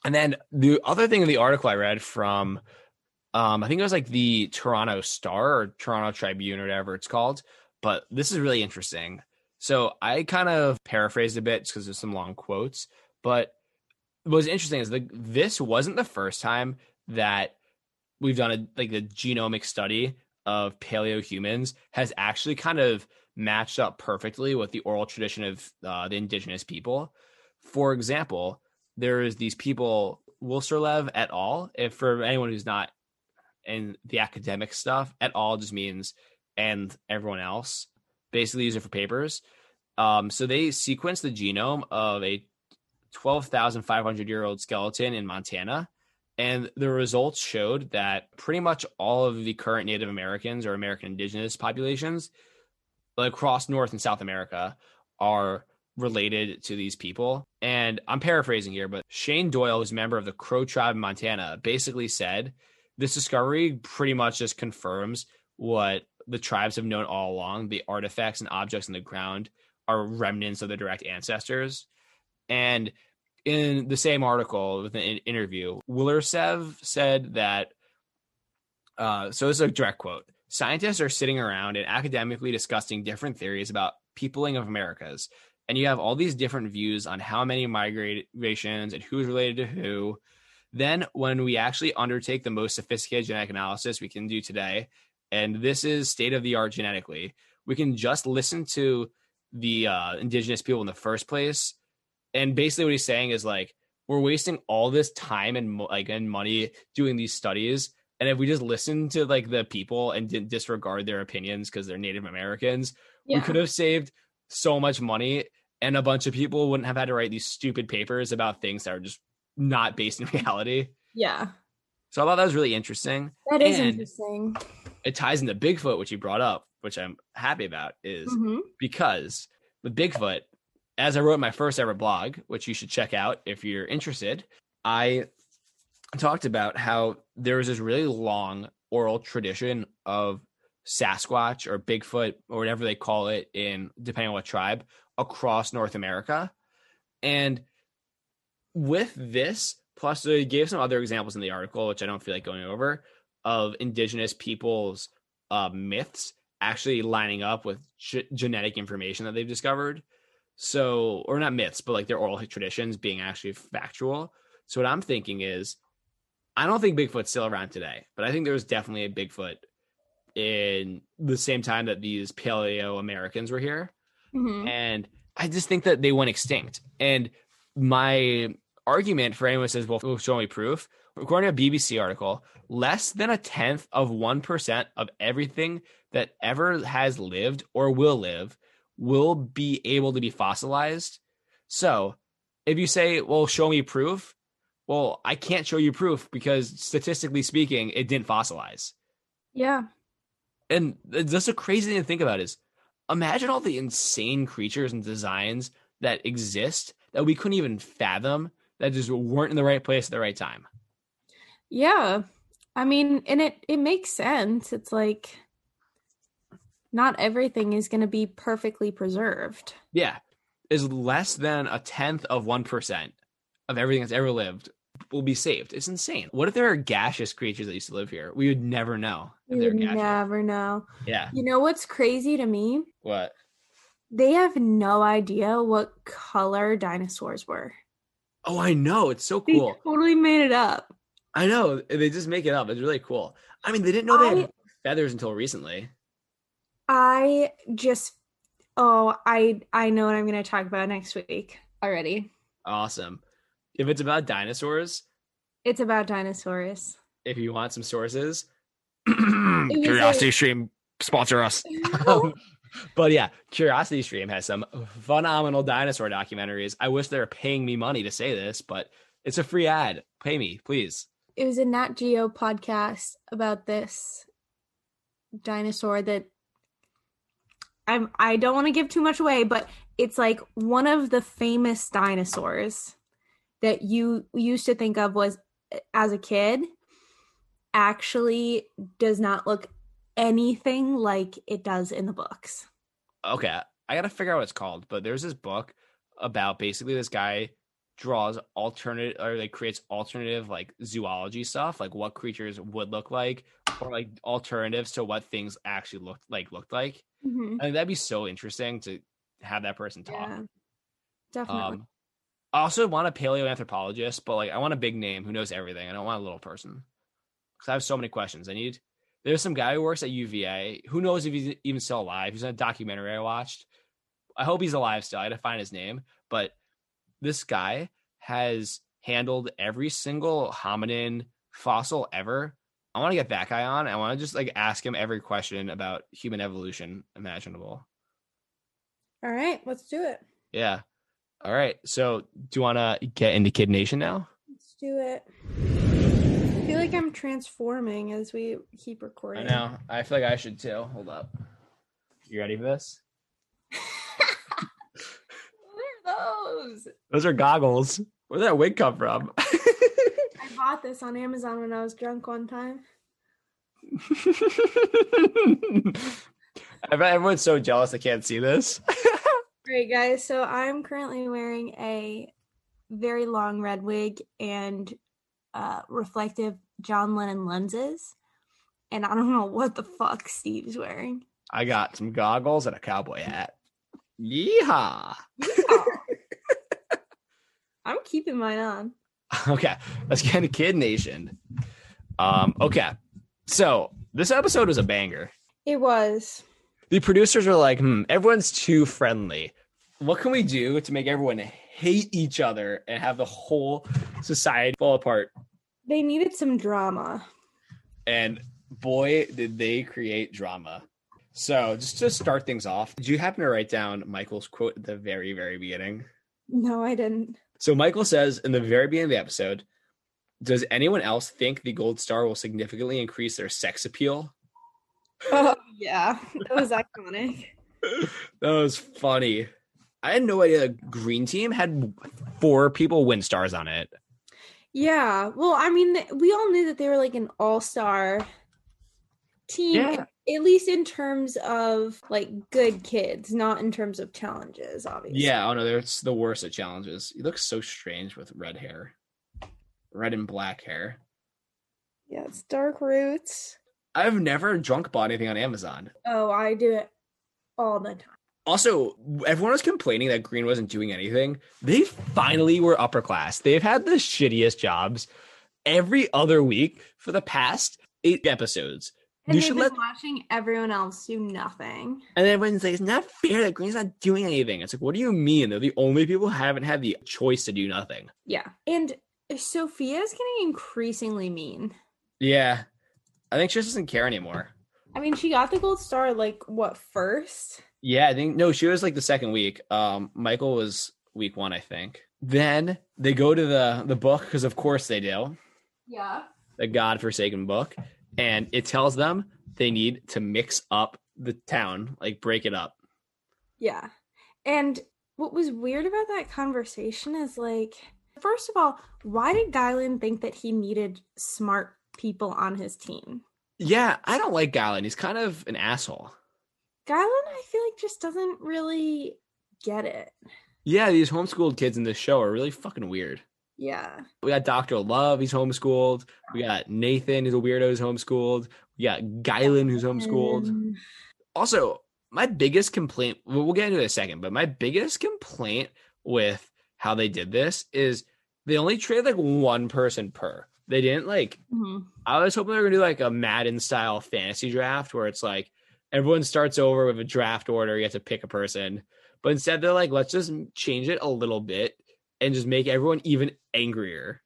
and then the other thing in the article I read from, um, I think it was like the Toronto Star or Toronto Tribune or whatever it's called, but this is really interesting. So I kind of paraphrased a bit because there's some long quotes, But what's interesting is the this wasn't the first time that we've done a like the genomic study of paleo humans has actually kind of matched up perfectly with the oral tradition of uh, the indigenous people. For example, there's these people Willerslev et al. If for anyone who's not in the academic stuff, et al. just means and everyone else basically use it for papers. Um, so they sequenced the genome of a 12,500 year old skeleton in Montana. And the results showed that pretty much all of the current Native Americans or American indigenous populations across North and South America are related to these people. And I'm paraphrasing here, but Shane Doyle, who's a member of the Crow tribe in Montana, basically said this discovery pretty much just confirms what the tribes have known all along. The artifacts and objects in the ground are remnants of the direct ancestors. And in the same article with an interview, Willerslev said that. Uh, so this is a direct quote. Scientists are sitting around and academically discussing different theories about peopling of Americas, and you have all these different views on how many migrations and who's related to who. Then, when we actually undertake the most sophisticated genetic analysis we can do today, and this is state of the art genetically, we can just listen to the uh, indigenous people in the first place and basically what he's saying is like we're wasting all this time and like and money doing these studies. And if we just listened to like the people and didn't disregard their opinions because they're native americans yeah. we could have saved so much money and a bunch of people wouldn't have had to write these stupid papers about things that are just not based in reality. Yeah. So i thought that was really interesting. That is and interesting. it ties into bigfoot which you brought up which i'm happy about is mm-hmm. because with bigfoot as I wrote my first ever blog, which you should check out if you're interested, I talked about how there was this really long oral tradition of Sasquatch or Bigfoot or whatever they call it in depending on what tribe across North America. And with this, plus they gave some other examples in the article, which I don't feel like going over, of indigenous people's uh, myths actually lining up with genetic information that they've discovered. So, or not myths, but like their oral traditions being actually factual. So, what I'm thinking is, I don't think Bigfoot's still around today, but I think there was definitely a Bigfoot in the same time that these Paleo Americans were here. Mm-hmm. And I just think that they went extinct. And my argument for anyone who says, well, show me proof, according to a BBC article, less than a tenth of 1% of everything that ever has lived or will live will be able to be fossilized. So if you say, well, show me proof, well, I can't show you proof because statistically speaking, it didn't fossilize. Yeah. And that's a crazy thing to think about is imagine all the insane creatures and designs that exist that we couldn't even fathom that just weren't in the right place at the right time. Yeah. I mean, and it it makes sense. It's like not everything is going to be perfectly preserved. Yeah. Is less than a tenth of 1% of everything that's ever lived will be saved. It's insane. What if there are gaseous creatures that used to live here? We would never know. We would never know. Yeah. You know what's crazy to me? What? They have no idea what color dinosaurs were. Oh, I know. It's so cool. They totally made it up. I know. They just make it up. It's really cool. I mean, they didn't know they had feathers until recently. I just oh, I I know what I'm going to talk about next week already. Awesome. If it's about dinosaurs, it's about dinosaurs. If you want some sources, Curiosity. Stream sponsor us. um, but yeah, Curiosity Stream has some phenomenal dinosaur documentaries. I wish they were paying me money to say this, but it's a free ad. Pay me, please. It was a Nat Geo podcast about this dinosaur that I'm I don't want to give too much away, but it's like one of the famous dinosaurs that you used to think of was uh, as a kid actually does not look anything like it does in the books. Okay, I got to figure out what it's called, but there's this book about basically this guy draws alternate or like creates alternative like zoology stuff like what creatures would look like or like alternatives to what things actually looked like looked like mm-hmm. I think that'd be so interesting to have that person talk. Yeah, definitely. Um, I also want a paleoanthropologist, but like I want a big name who knows everything. I don't want a little person because I have so many questions. I need. There's some guy who works at UVA. Who knows if he's even still alive? He's in a documentary I watched. I hope he's alive still. I had to find his name, but this guy has handled every single hominin fossil ever. I want to get that guy on. I want to just like ask him every question about human evolution imaginable. All right, let's do it. Yeah. All right. So, do you want to get into Kid Nation now? Let's do it. I feel like I'm transforming as we keep recording. I know. I feel like I should too. Hold up. You ready for this? What are those? Those are goggles. Where'd that wig come from? Bought this on Amazon when I was drunk one time. Everyone's so jealous they can't see this. Great guys, so I'm currently wearing a very long red wig and uh, reflective John Lennon lenses, and I don't know what the fuck Steve's wearing. I got some goggles and a cowboy hat. Yeehaw! I'm keeping mine on. Okay, let's get Kid Nation. Um, okay, so this episode was a banger. It was. The producers were like, "Hmm, everyone's too friendly. What can we do to make everyone hate each other and have the whole society fall apart?" They needed some drama. And boy, did they create drama. So, just to start things off, did you happen to write down Michael's quote at the very, very beginning? No, I didn't. So, Michael says in the very beginning of the episode, Does anyone else think the gold star will significantly increase their sex appeal? Oh yeah, that was iconic. That was funny. I had no idea the green team had four people win stars on it. Yeah, well, I mean, we all knew that they were like an all-star team, Yeah. At least in terms of like good kids, not in terms of challenges. Obviously. Yeah, oh no, that's the worst at challenges. He looks so strange with red hair, red and black hair. Yeah, it's dark roots. I've never drunk bought anything on Amazon. Oh, I do it all the time. Also, everyone was complaining that Green wasn't doing anything. They finally were upper class. They've had the shittiest jobs every other week for the past eight episodes. And you should been let watching everyone else do nothing. and then everyone's like, it's not fair that Green's not doing anything. It's like, what do you mean? They're the only people who haven't had the choice to do nothing. Yeah, and Sophia's getting increasingly mean. Yeah. I think she just doesn't care anymore. I mean, she got the gold star like what first? Yeah, I think no, she was like the second week. Um, Michael was week one, I think. Then they go to the the book because of course they do. Yeah. the godforsaken book and it tells them they need to mix up the town like break it up Yeah. And what was weird about that conversation is like, first of all, why did Guylan think that he needed smart people on his team? yeah i don't like Galen. he's kind of an asshole Guylan, I feel like just doesn't really get it. yeah these homeschooled kids in this show are really fucking weird Yeah. we got dr love he's homeschooled we got nathan who's a weirdo who's homeschooled we got Guylan who's homeschooled also my biggest complaint well, we'll get into it in a second but my biggest complaint with how they did this is they only traded like one person per they didn't like mhm. I was hoping they were gonna do like a Madden style fantasy draft where it's like everyone starts over with a draft order, you have to pick a person. But instead they're like, let's just change it a little bit and just make everyone even angrier.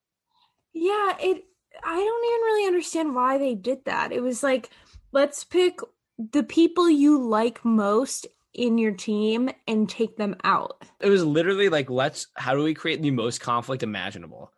Yeah, it I don't even really understand why they did that. It was like, let's pick the people you like most in your team and take them out. It was literally like, let's how do we create the most conflict imaginable?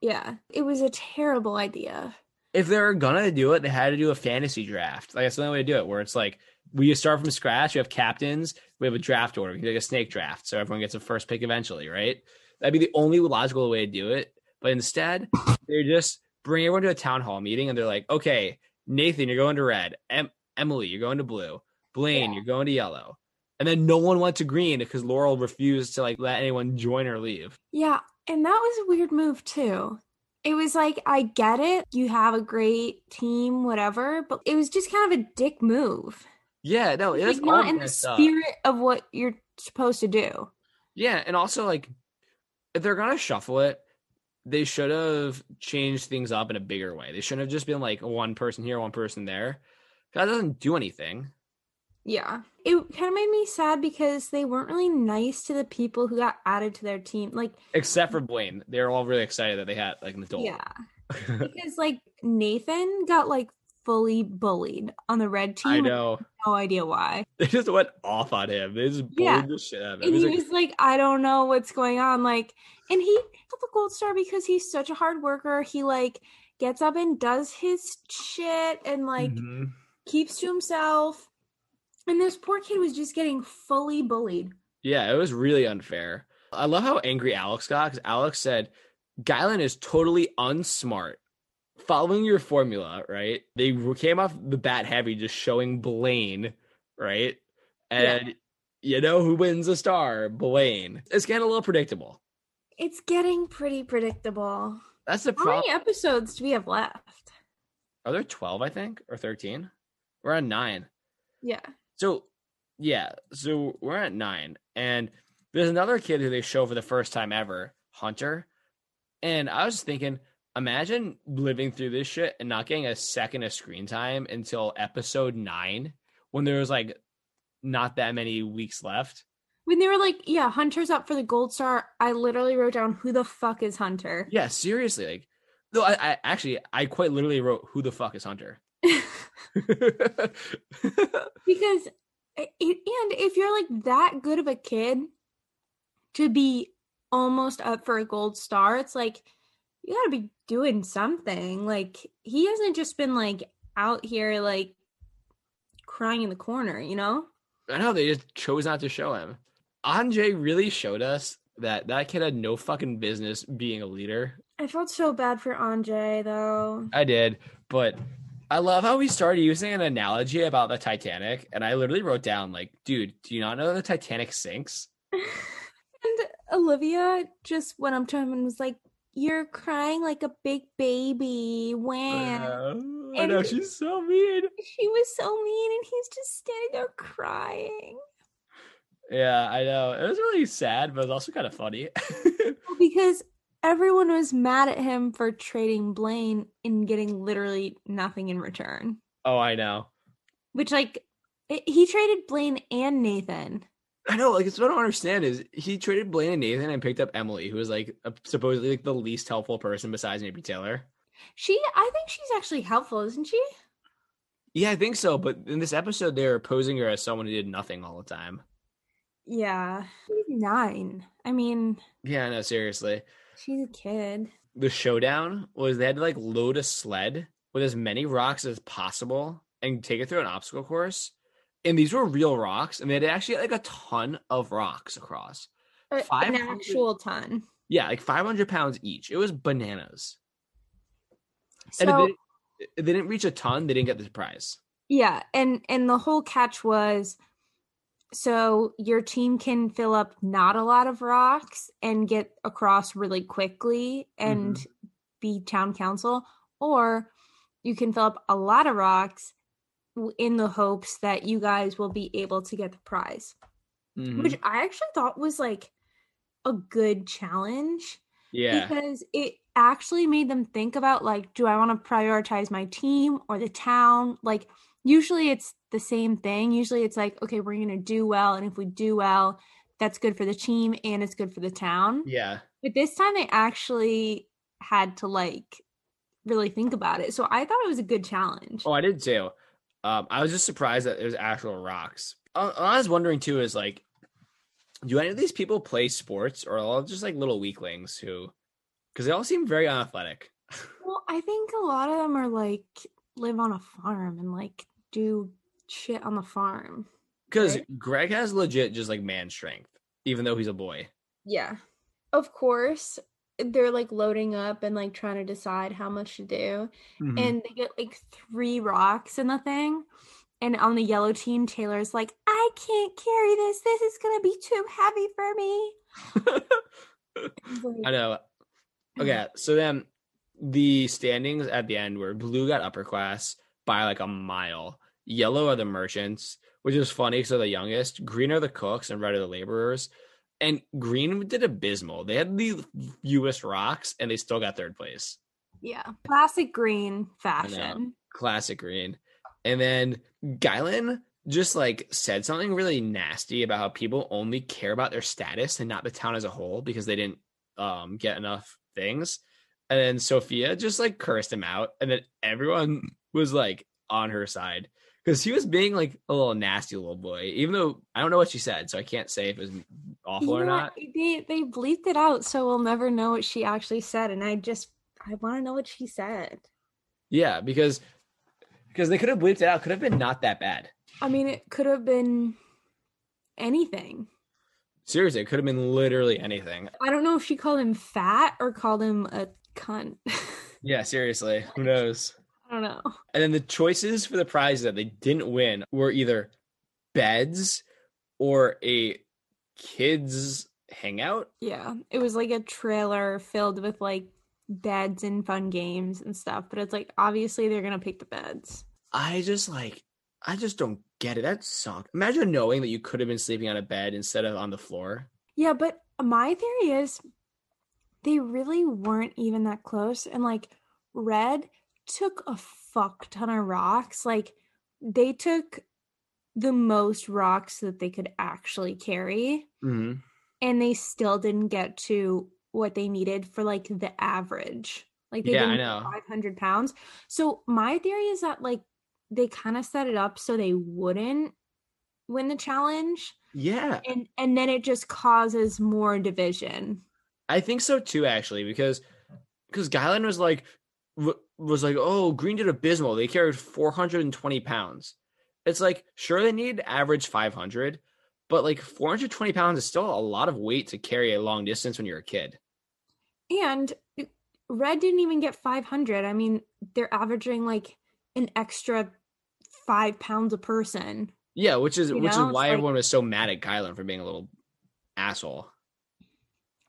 Yeah. It was a terrible idea. If they were gonna do it, they had to do a fantasy draft. Like that's the only way to do it, where it's like we start from scratch, we have captains, we have a draft order, we can do like a snake draft, so everyone gets a first pick eventually, right? That'd be the only logical way to do it. But instead, they just bring everyone to a town hall meeting and they're like, okay, Nathan, you're going to red. Em- Emily, you're going to blue. Blaine, Yeah. you're going to yellow. And then no one went to green because Laurel refused to like let anyone join or leave. Yeah, and that was a weird move too. It was like, I get it, you have a great team, whatever, but it was just kind of a dick move. Yeah, no, it was Like not in the messed up. spirit of what you're supposed to do. Yeah, and also like if they're gonna shuffle it, they should have changed things up in a bigger way. They shouldn't have just been like one person here, one person there. That doesn't do anything. Yeah. It kind of made me sad because they weren't really nice to the people who got added to their team. Like, Except for Blaine. They were all really excited that they had like an adult. yeah. because like Nathan got like fully bullied on the red team. I know. No idea why. They just went off on him. They just bullied Yeah. the shit out of him. And He's he like, was like, I don't know what's going on. Like, and he got the gold star because he's such a hard worker. He like gets up and does his shit and like "Mhm." keeps to himself. And this poor kid was just getting fully bullied. Yeah, it was really unfair. I love how angry Alex got because Alex said, Guylan is totally unsmart. Following your formula, right? They came off the bat heavy, just showing Blaine, right? And you know who wins a star? Blaine. It's getting a little predictable. It's getting pretty predictable. That's the problem. How many episodes do we have left? Are there 12, I think, or 13? We're on nine. Yeah. So, yeah, so we're at nine, and there's another kid who they show for the first time ever, Hunter. And I was thinking, imagine living through this shit and not getting a second of screen time until episode nine, when there was like not that many weeks left. When they were like, yeah, Hunter's up for the gold star, I literally wrote down who the fuck is Hunter? Yeah, seriously, like, no, I, I actually, I quite literally wrote, "Who the fuck is Hunter?" because it, and if you're like that good of a kid to be almost up for a gold star it's like you got to be doing something like he hasn't just been like out here like crying in the corner you know I know they just chose not to show him. Anjay really showed us that that kid had no fucking business being a leader. i felt so bad for anjay though I did, but I love how we started using an analogy about the Titanic, and I literally wrote down like, "Dude, do you not know the Titanic sinks?" and olivia just went up to him and was like you're crying like a big baby when I know she's so mean. she was so mean and he's just standing there crying Yeah, I know. It was really sad, but it was also kind of funny. because everyone was mad at him for trading Blaine and getting literally nothing in return. oh, I know. Which, like, it, he traded Blaine and Nathan. I know. Like, it's what I don't understand is he traded Blaine and Nathan and picked up Emily, who was like a, supposedly like the least helpful person besides maybe Taylor. She, I think she's actually helpful, isn't she? Yeah, I think so. But in this episode, they're posing her as someone who did nothing all the time. Yeah. She's nine. I mean, Yeah, no, seriously. she's a kid. The showdown was they had to like load a sled with as many rocks as possible and take it through an obstacle course. And these were real rocks, and they had actually like a ton of rocks across. A- An actual ton. Yeah, like 500 pounds each. It was bananas. So, and if they, if they didn't reach a ton, they didn't get the prize. Yeah, and and the whole catch was so your team can fill up not a lot of rocks and get across really quickly and mm-hmm. be town council or you can fill up a lot of rocks in the hopes that you guys will be able to get the prize Mhm. which i actually thought was like a good challenge yeah. because it actually made them think about like do i want to prioritize my team or the town like usually it's the same thing usually it's like okay we're going to do well and if we do well that's good for the team and it's good for the town Yeah. but this time they actually had to like really think about it so i thought it was a good challenge Oh, I did too. Um, I was just surprised that it was actual rocks. Uh, I was wondering too is like, do any of these people play sports or are all just like little weaklings who, because they all seem very unathletic. well i think a lot of them are like live on a farm and like do shit on the farm Because Right. Greg has legit just like man strength, even though he's a boy. Yeah. Of course, they're like loading up and like trying to decide how much to do. Mm-hmm. And they get like three rocks in the thing. And on the yellow team, Taylor's like, I can't carry this. This is going to be too heavy for me. Like, I know. Okay, so then the standings at the end were blue got upper class by like a mile. Yellow are the merchants, which is funny because they're the youngest. Green are the cooks, and red are the laborers. And Green did abysmal. They had the fewest rocks, and they still got third place. Yeah. Classic green fashion. Classic Green. And then Guylan just like said something really nasty about how people only care about their status and not the town as a whole because they didn't um get enough things. And then Sophia just like cursed him out, and then everyone was like on her side because he was being like a little nasty little boy. Even though I don't know what she said, so I can't say if it was awful or not. They they bleeped it out, so we'll never know what she actually said. And I just I want to know what she said. Yeah, because because they could have bleeped it out. Could have been not that bad. I mean, it could have been anything. Seriously, it could have been literally anything. I don't know if she called him fat or called him a cunt. Yeah, seriously. Who knows? I don't know. And then the choices for the prizes that they didn't win were either beds or a kids hangout. Yeah, it was like a trailer filled with like beds and fun games and stuff. But it's like obviously they're gonna pick the beds. I just like I just don't get it. That sucked. Imagine knowing that you could have been sleeping on a bed instead of on the floor. Yeah, but my theory is they really weren't even that close. And like Red took a fuck ton of rocks. Like they took the most rocks that they could actually carry. Mm-hmm. And they still didn't get to what they needed for like the average. Like they Yeah, didn't know. 500 pounds. So my theory is that like they kind of set it up so they wouldn't win the challenge Yeah, and and then it just causes more division. I think so too. Actually, because because Guylan was like was like, oh, Green did abysmal. They carried 420 pounds. It's like sure they need average 500, but like 420 pounds is still a lot of weight to carry a long distance when you're a kid. And uh, Red didn't even get 500. I mean, they're averaging like an extra five pounds a person. Yeah, which is You which know, is why like- everyone was so mad at Guylan for being a little asshole.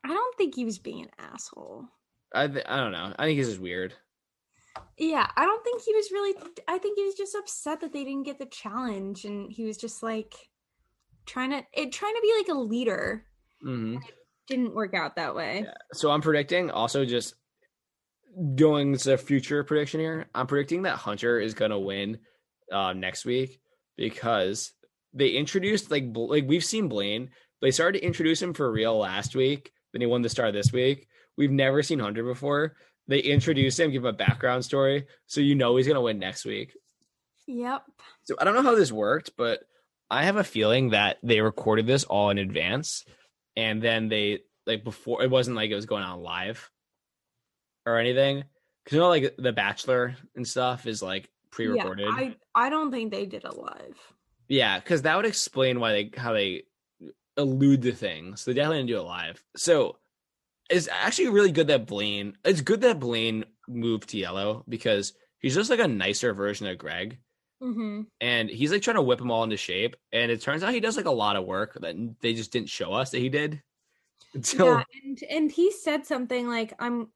I don't think he was being an asshole. I th- I don't know. I think this is weird. Yeah, I don't think he was really. I think he was just upset that they didn't get the challenge, and he was just like trying to it trying to be like a leader. hmm Didn't work out that way. So I'm predicting also just going to future prediction here. I'm predicting that Hunter is gonna win uh, next week because they introduced like like we've seen Blaine. They started to introduce him for real last week. Then he won the star this week. We've never seen Hunter before. They introduce him, give him a background story, so you know he's gonna win next week. Yep. So I don't know how this worked, but I have a feeling that they recorded this all in advance, and then they like before it wasn't like it was going on live or anything. Because you know, like The Bachelor and stuff is like pre-recorded. Yeah, I I don't think they did it live. Yeah, because that would explain why they how they uh, allude to things. They definitely didn't do it live. So it's actually really good that Blaine. It's good that Blaine moved to yellow because he's just like a nicer version of Greg Mm-hmm. and he's like trying to whip them all into shape. And it turns out he does like a lot of work that they just didn't show us that he did until yeah, and and he said something like, "I'm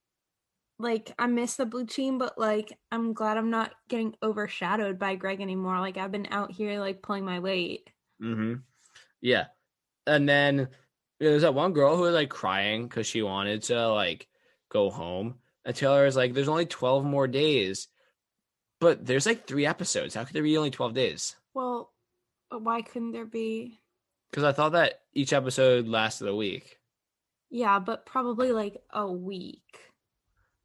like I miss the blue team, but like I'm glad I'm not getting overshadowed by Greg anymore. Like I've been out here like pulling my weight." Mm-hmm. yeah. And then there's that one girl who was like crying because she wanted to like go home. And Taylor is like, "There's only twelve more days." But there's like three episodes. How could there be only 12 days? Well, uh, why couldn't there be? Because I thought that each episode lasted a week. Yeah, but probably like a week.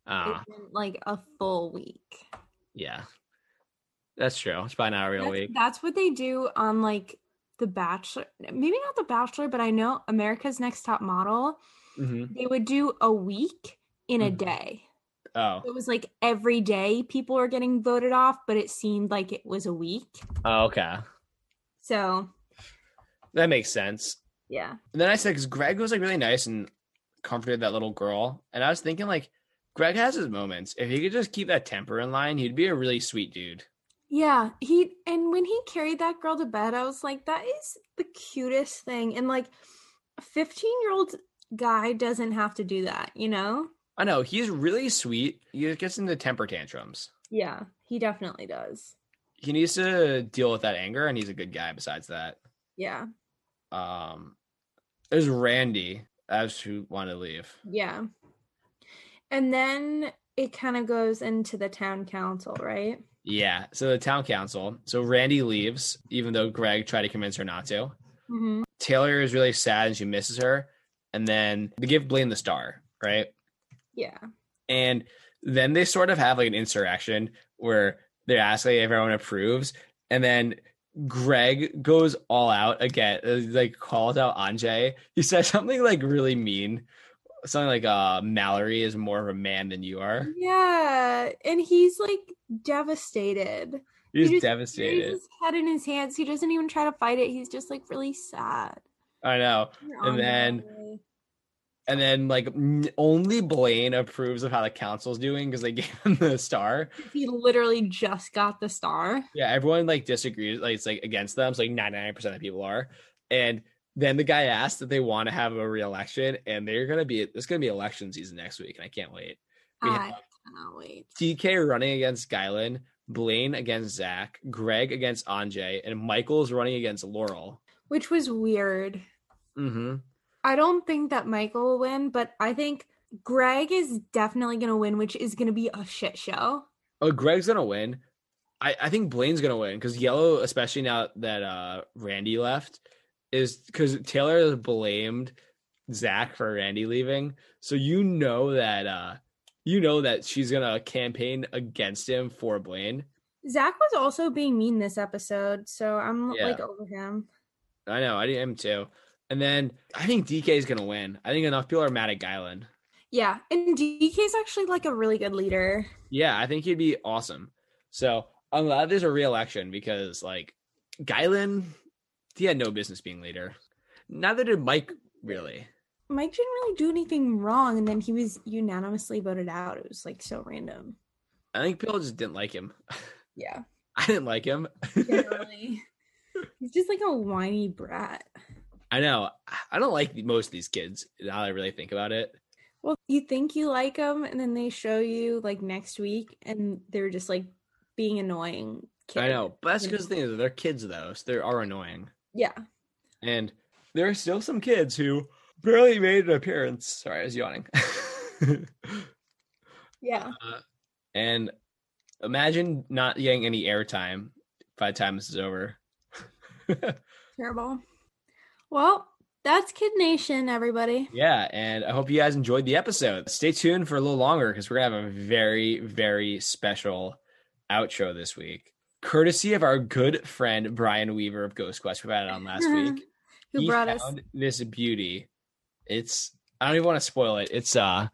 Ah, like a full week. yeah. That's true. It's probably not a real That's, week. that's what they do on like The Bachelor. Maybe not The Bachelor, but I know America's Next Top Model. hmm They would do a week in a Mhm. day. Oh. It was like every day people were getting voted off, but it seemed like it was a week. oh, okay. So That makes sense. yeah, And then I said, because Greg was like really nice and comforted that little girl. And I was thinking, like, Greg has his moments. If he could just keep that temper in line, he'd be a really sweet dude. Yeah. He and when he carried that girl to bed, I was like, that is the cutest thing. And like, a fifteen year old guy doesn't have to do that, you know? I know he's really sweet. He gets into temper tantrums. Yeah, he definitely does. He needs to deal with that anger, and he's a good guy. Besides that, Yeah. um, There's Randy as who wanted to leave. Yeah. And then it kind of goes into the town council, right? Yeah. So the town council. So Randy leaves, even though Greg tried to convince her not to. Mm-hmm. Taylor is really sad and she misses her. And then they give Blaine the star, right? Yeah. And then they sort of have like an insurrection where they're asking if everyone approves. And then Greg goes all out again, uh, like calls out Anjay. He says something like really mean. Something like uh Mallory is more of a man than you are. Yeah. And he's like devastated. He's he just devastated. his head in his hands. He doesn't even try to fight it. He's just like really sad. I know. And then- And then like only Blaine approves of how the council's doing because they gave him the star. he literally just got the star. Yeah, everyone like disagrees, like it's like against them. So like 99% of people are. And then the guy asked that they want to have a re-election, and they're gonna be it's gonna be election season next week, and I can't wait. We I have cannot wait. DK running against Guylan, Blaine against Zach, Greg against Anjay, and Michael's running against Laurel. Which was weird. Mm-hmm. I don't think that Michael will win, but I think Greg is definitely going to win, which is going to be a shit show. Oh, Greg's gonna win. I, I think Blaine's gonna win because Yellow, especially now that uh Randy left, is because Taylor blamed Zach for Randy leaving. So you know that uh you know that she's gonna campaign against him for Blaine. Zach was also being mean this episode, so I'm Yeah. like over him. I know, I am too. And then I think DK is gonna win. I think enough people are mad at Guylan. Yeah, and DK is actually like a really good leader. Yeah, I think he'd be awesome. So I'm glad there's a re-election because like Guylan, he had no business being leader. Neither did Mike really. Mike didn't really do anything wrong, and then he was unanimously voted out. It was like so random. I think people just didn't like him. Yeah, I didn't like him. He's just like a whiny brat. I know. I don't like most of these kids. Now that I really think about it. Well, you think you like them, and then they show you like next week, and they're just like being annoying. Kids. I know, but that's because the thing is, they're kids though, so they are annoying. Yeah. And there are still some kids who barely made an appearance. Sorry, I was yawning. Yeah. Uh, and imagine not getting any airtime by the time this is over. Terrible. Well, that's Kid Nation, everybody. Yeah, and I hope you guys enjoyed the episode. Stay tuned for a little longer because we're gonna have a very, very special outro this week, courtesy of our good friend Brian Weaver of Ghost Quest. We had it on last week. Who he brought us? this beauty. It's I don't even want to spoil it. It's uh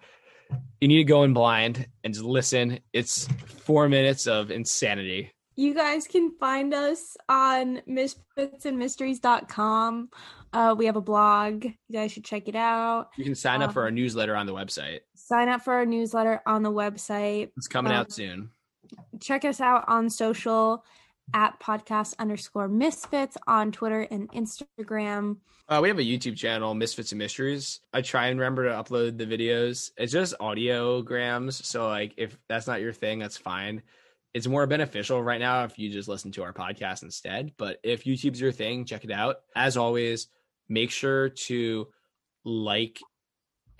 you need to go in blind and just listen. It's four minutes of insanity. You guys can find us on misfitsandmysteries.com. Uh, we have a blog. You guys should check it out. You can sign up for Um, our newsletter on the website. Sign up for our newsletter on the website. It's coming um, out soon. Check us out on social at podcast underscore misfits on Twitter and Instagram. Uh, we have a YouTube channel, Misfits and Mysteries. I try and remember to upload the videos. It's just audiograms, so like if that's not your thing, that's fine. It's more beneficial right now if you just listen to our podcast instead. But if YouTube's your thing, check it out. As always, make sure to like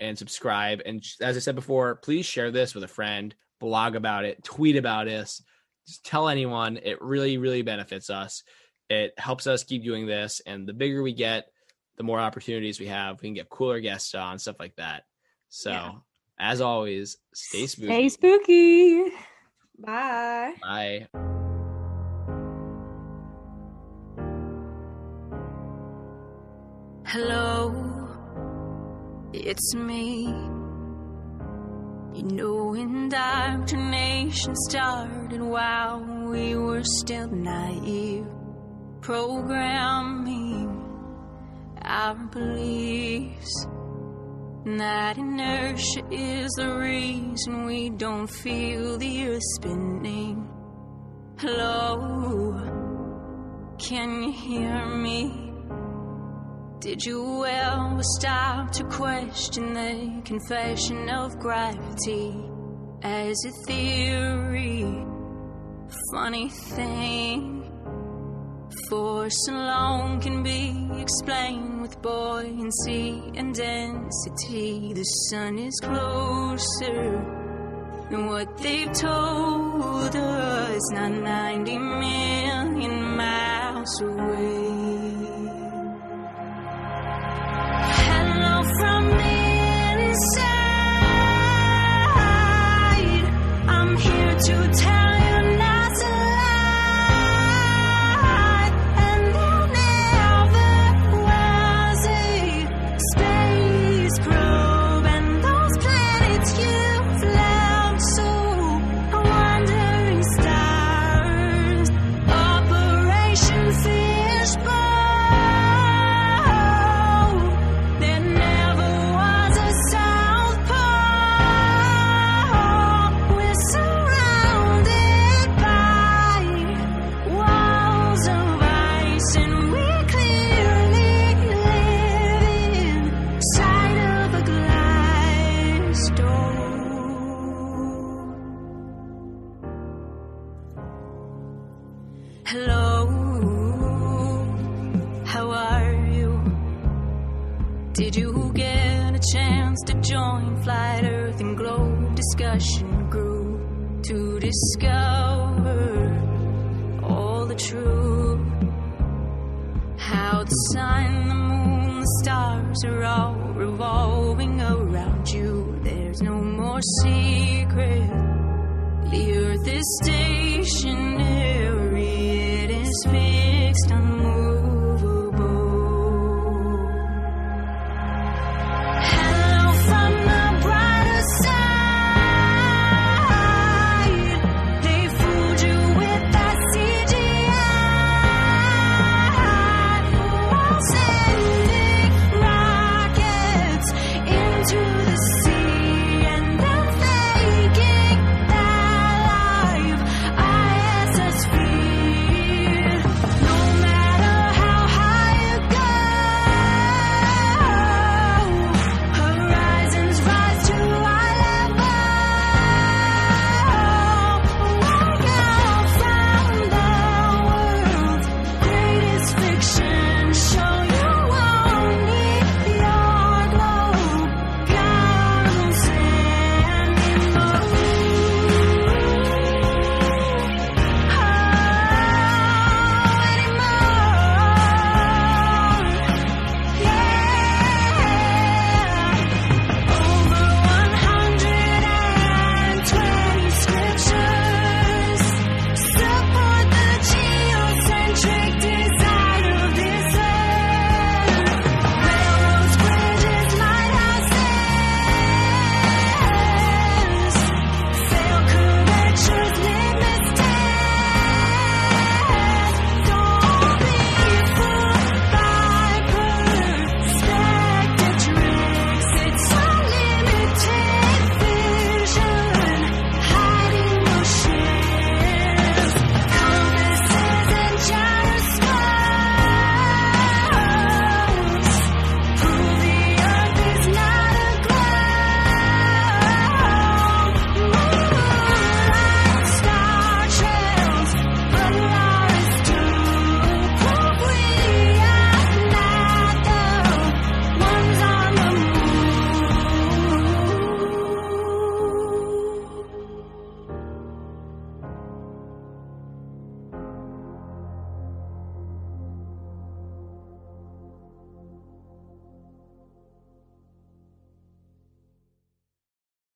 and subscribe. And as I said before, please share this with a friend, blog about it, tweet about us, just tell anyone. It really, really benefits us. It helps us keep doing this. And the bigger we get, the more opportunities we have. We can get cooler guests on, stuff like that. So, Yeah. as always, stay spooky. Stay spooky. Bye. Bye. Hello, it's me. You know, indoctrination started while we were still naive. Programming our beliefs. And that inertia is the reason we don't feel the earth spinning. Hello, can you hear me? Did you ever stop to question the confession of gravity as a theory? Funny thing, force alone can be explained with buoyancy and density. The sun is closer than what they've told us, not 90 million miles away. To tell flight, earth, and globe discussion grew to discover all the truth. How the sun, the moon, the stars are all revolving around you. There's no more secret. The earth is stationary, it is fixed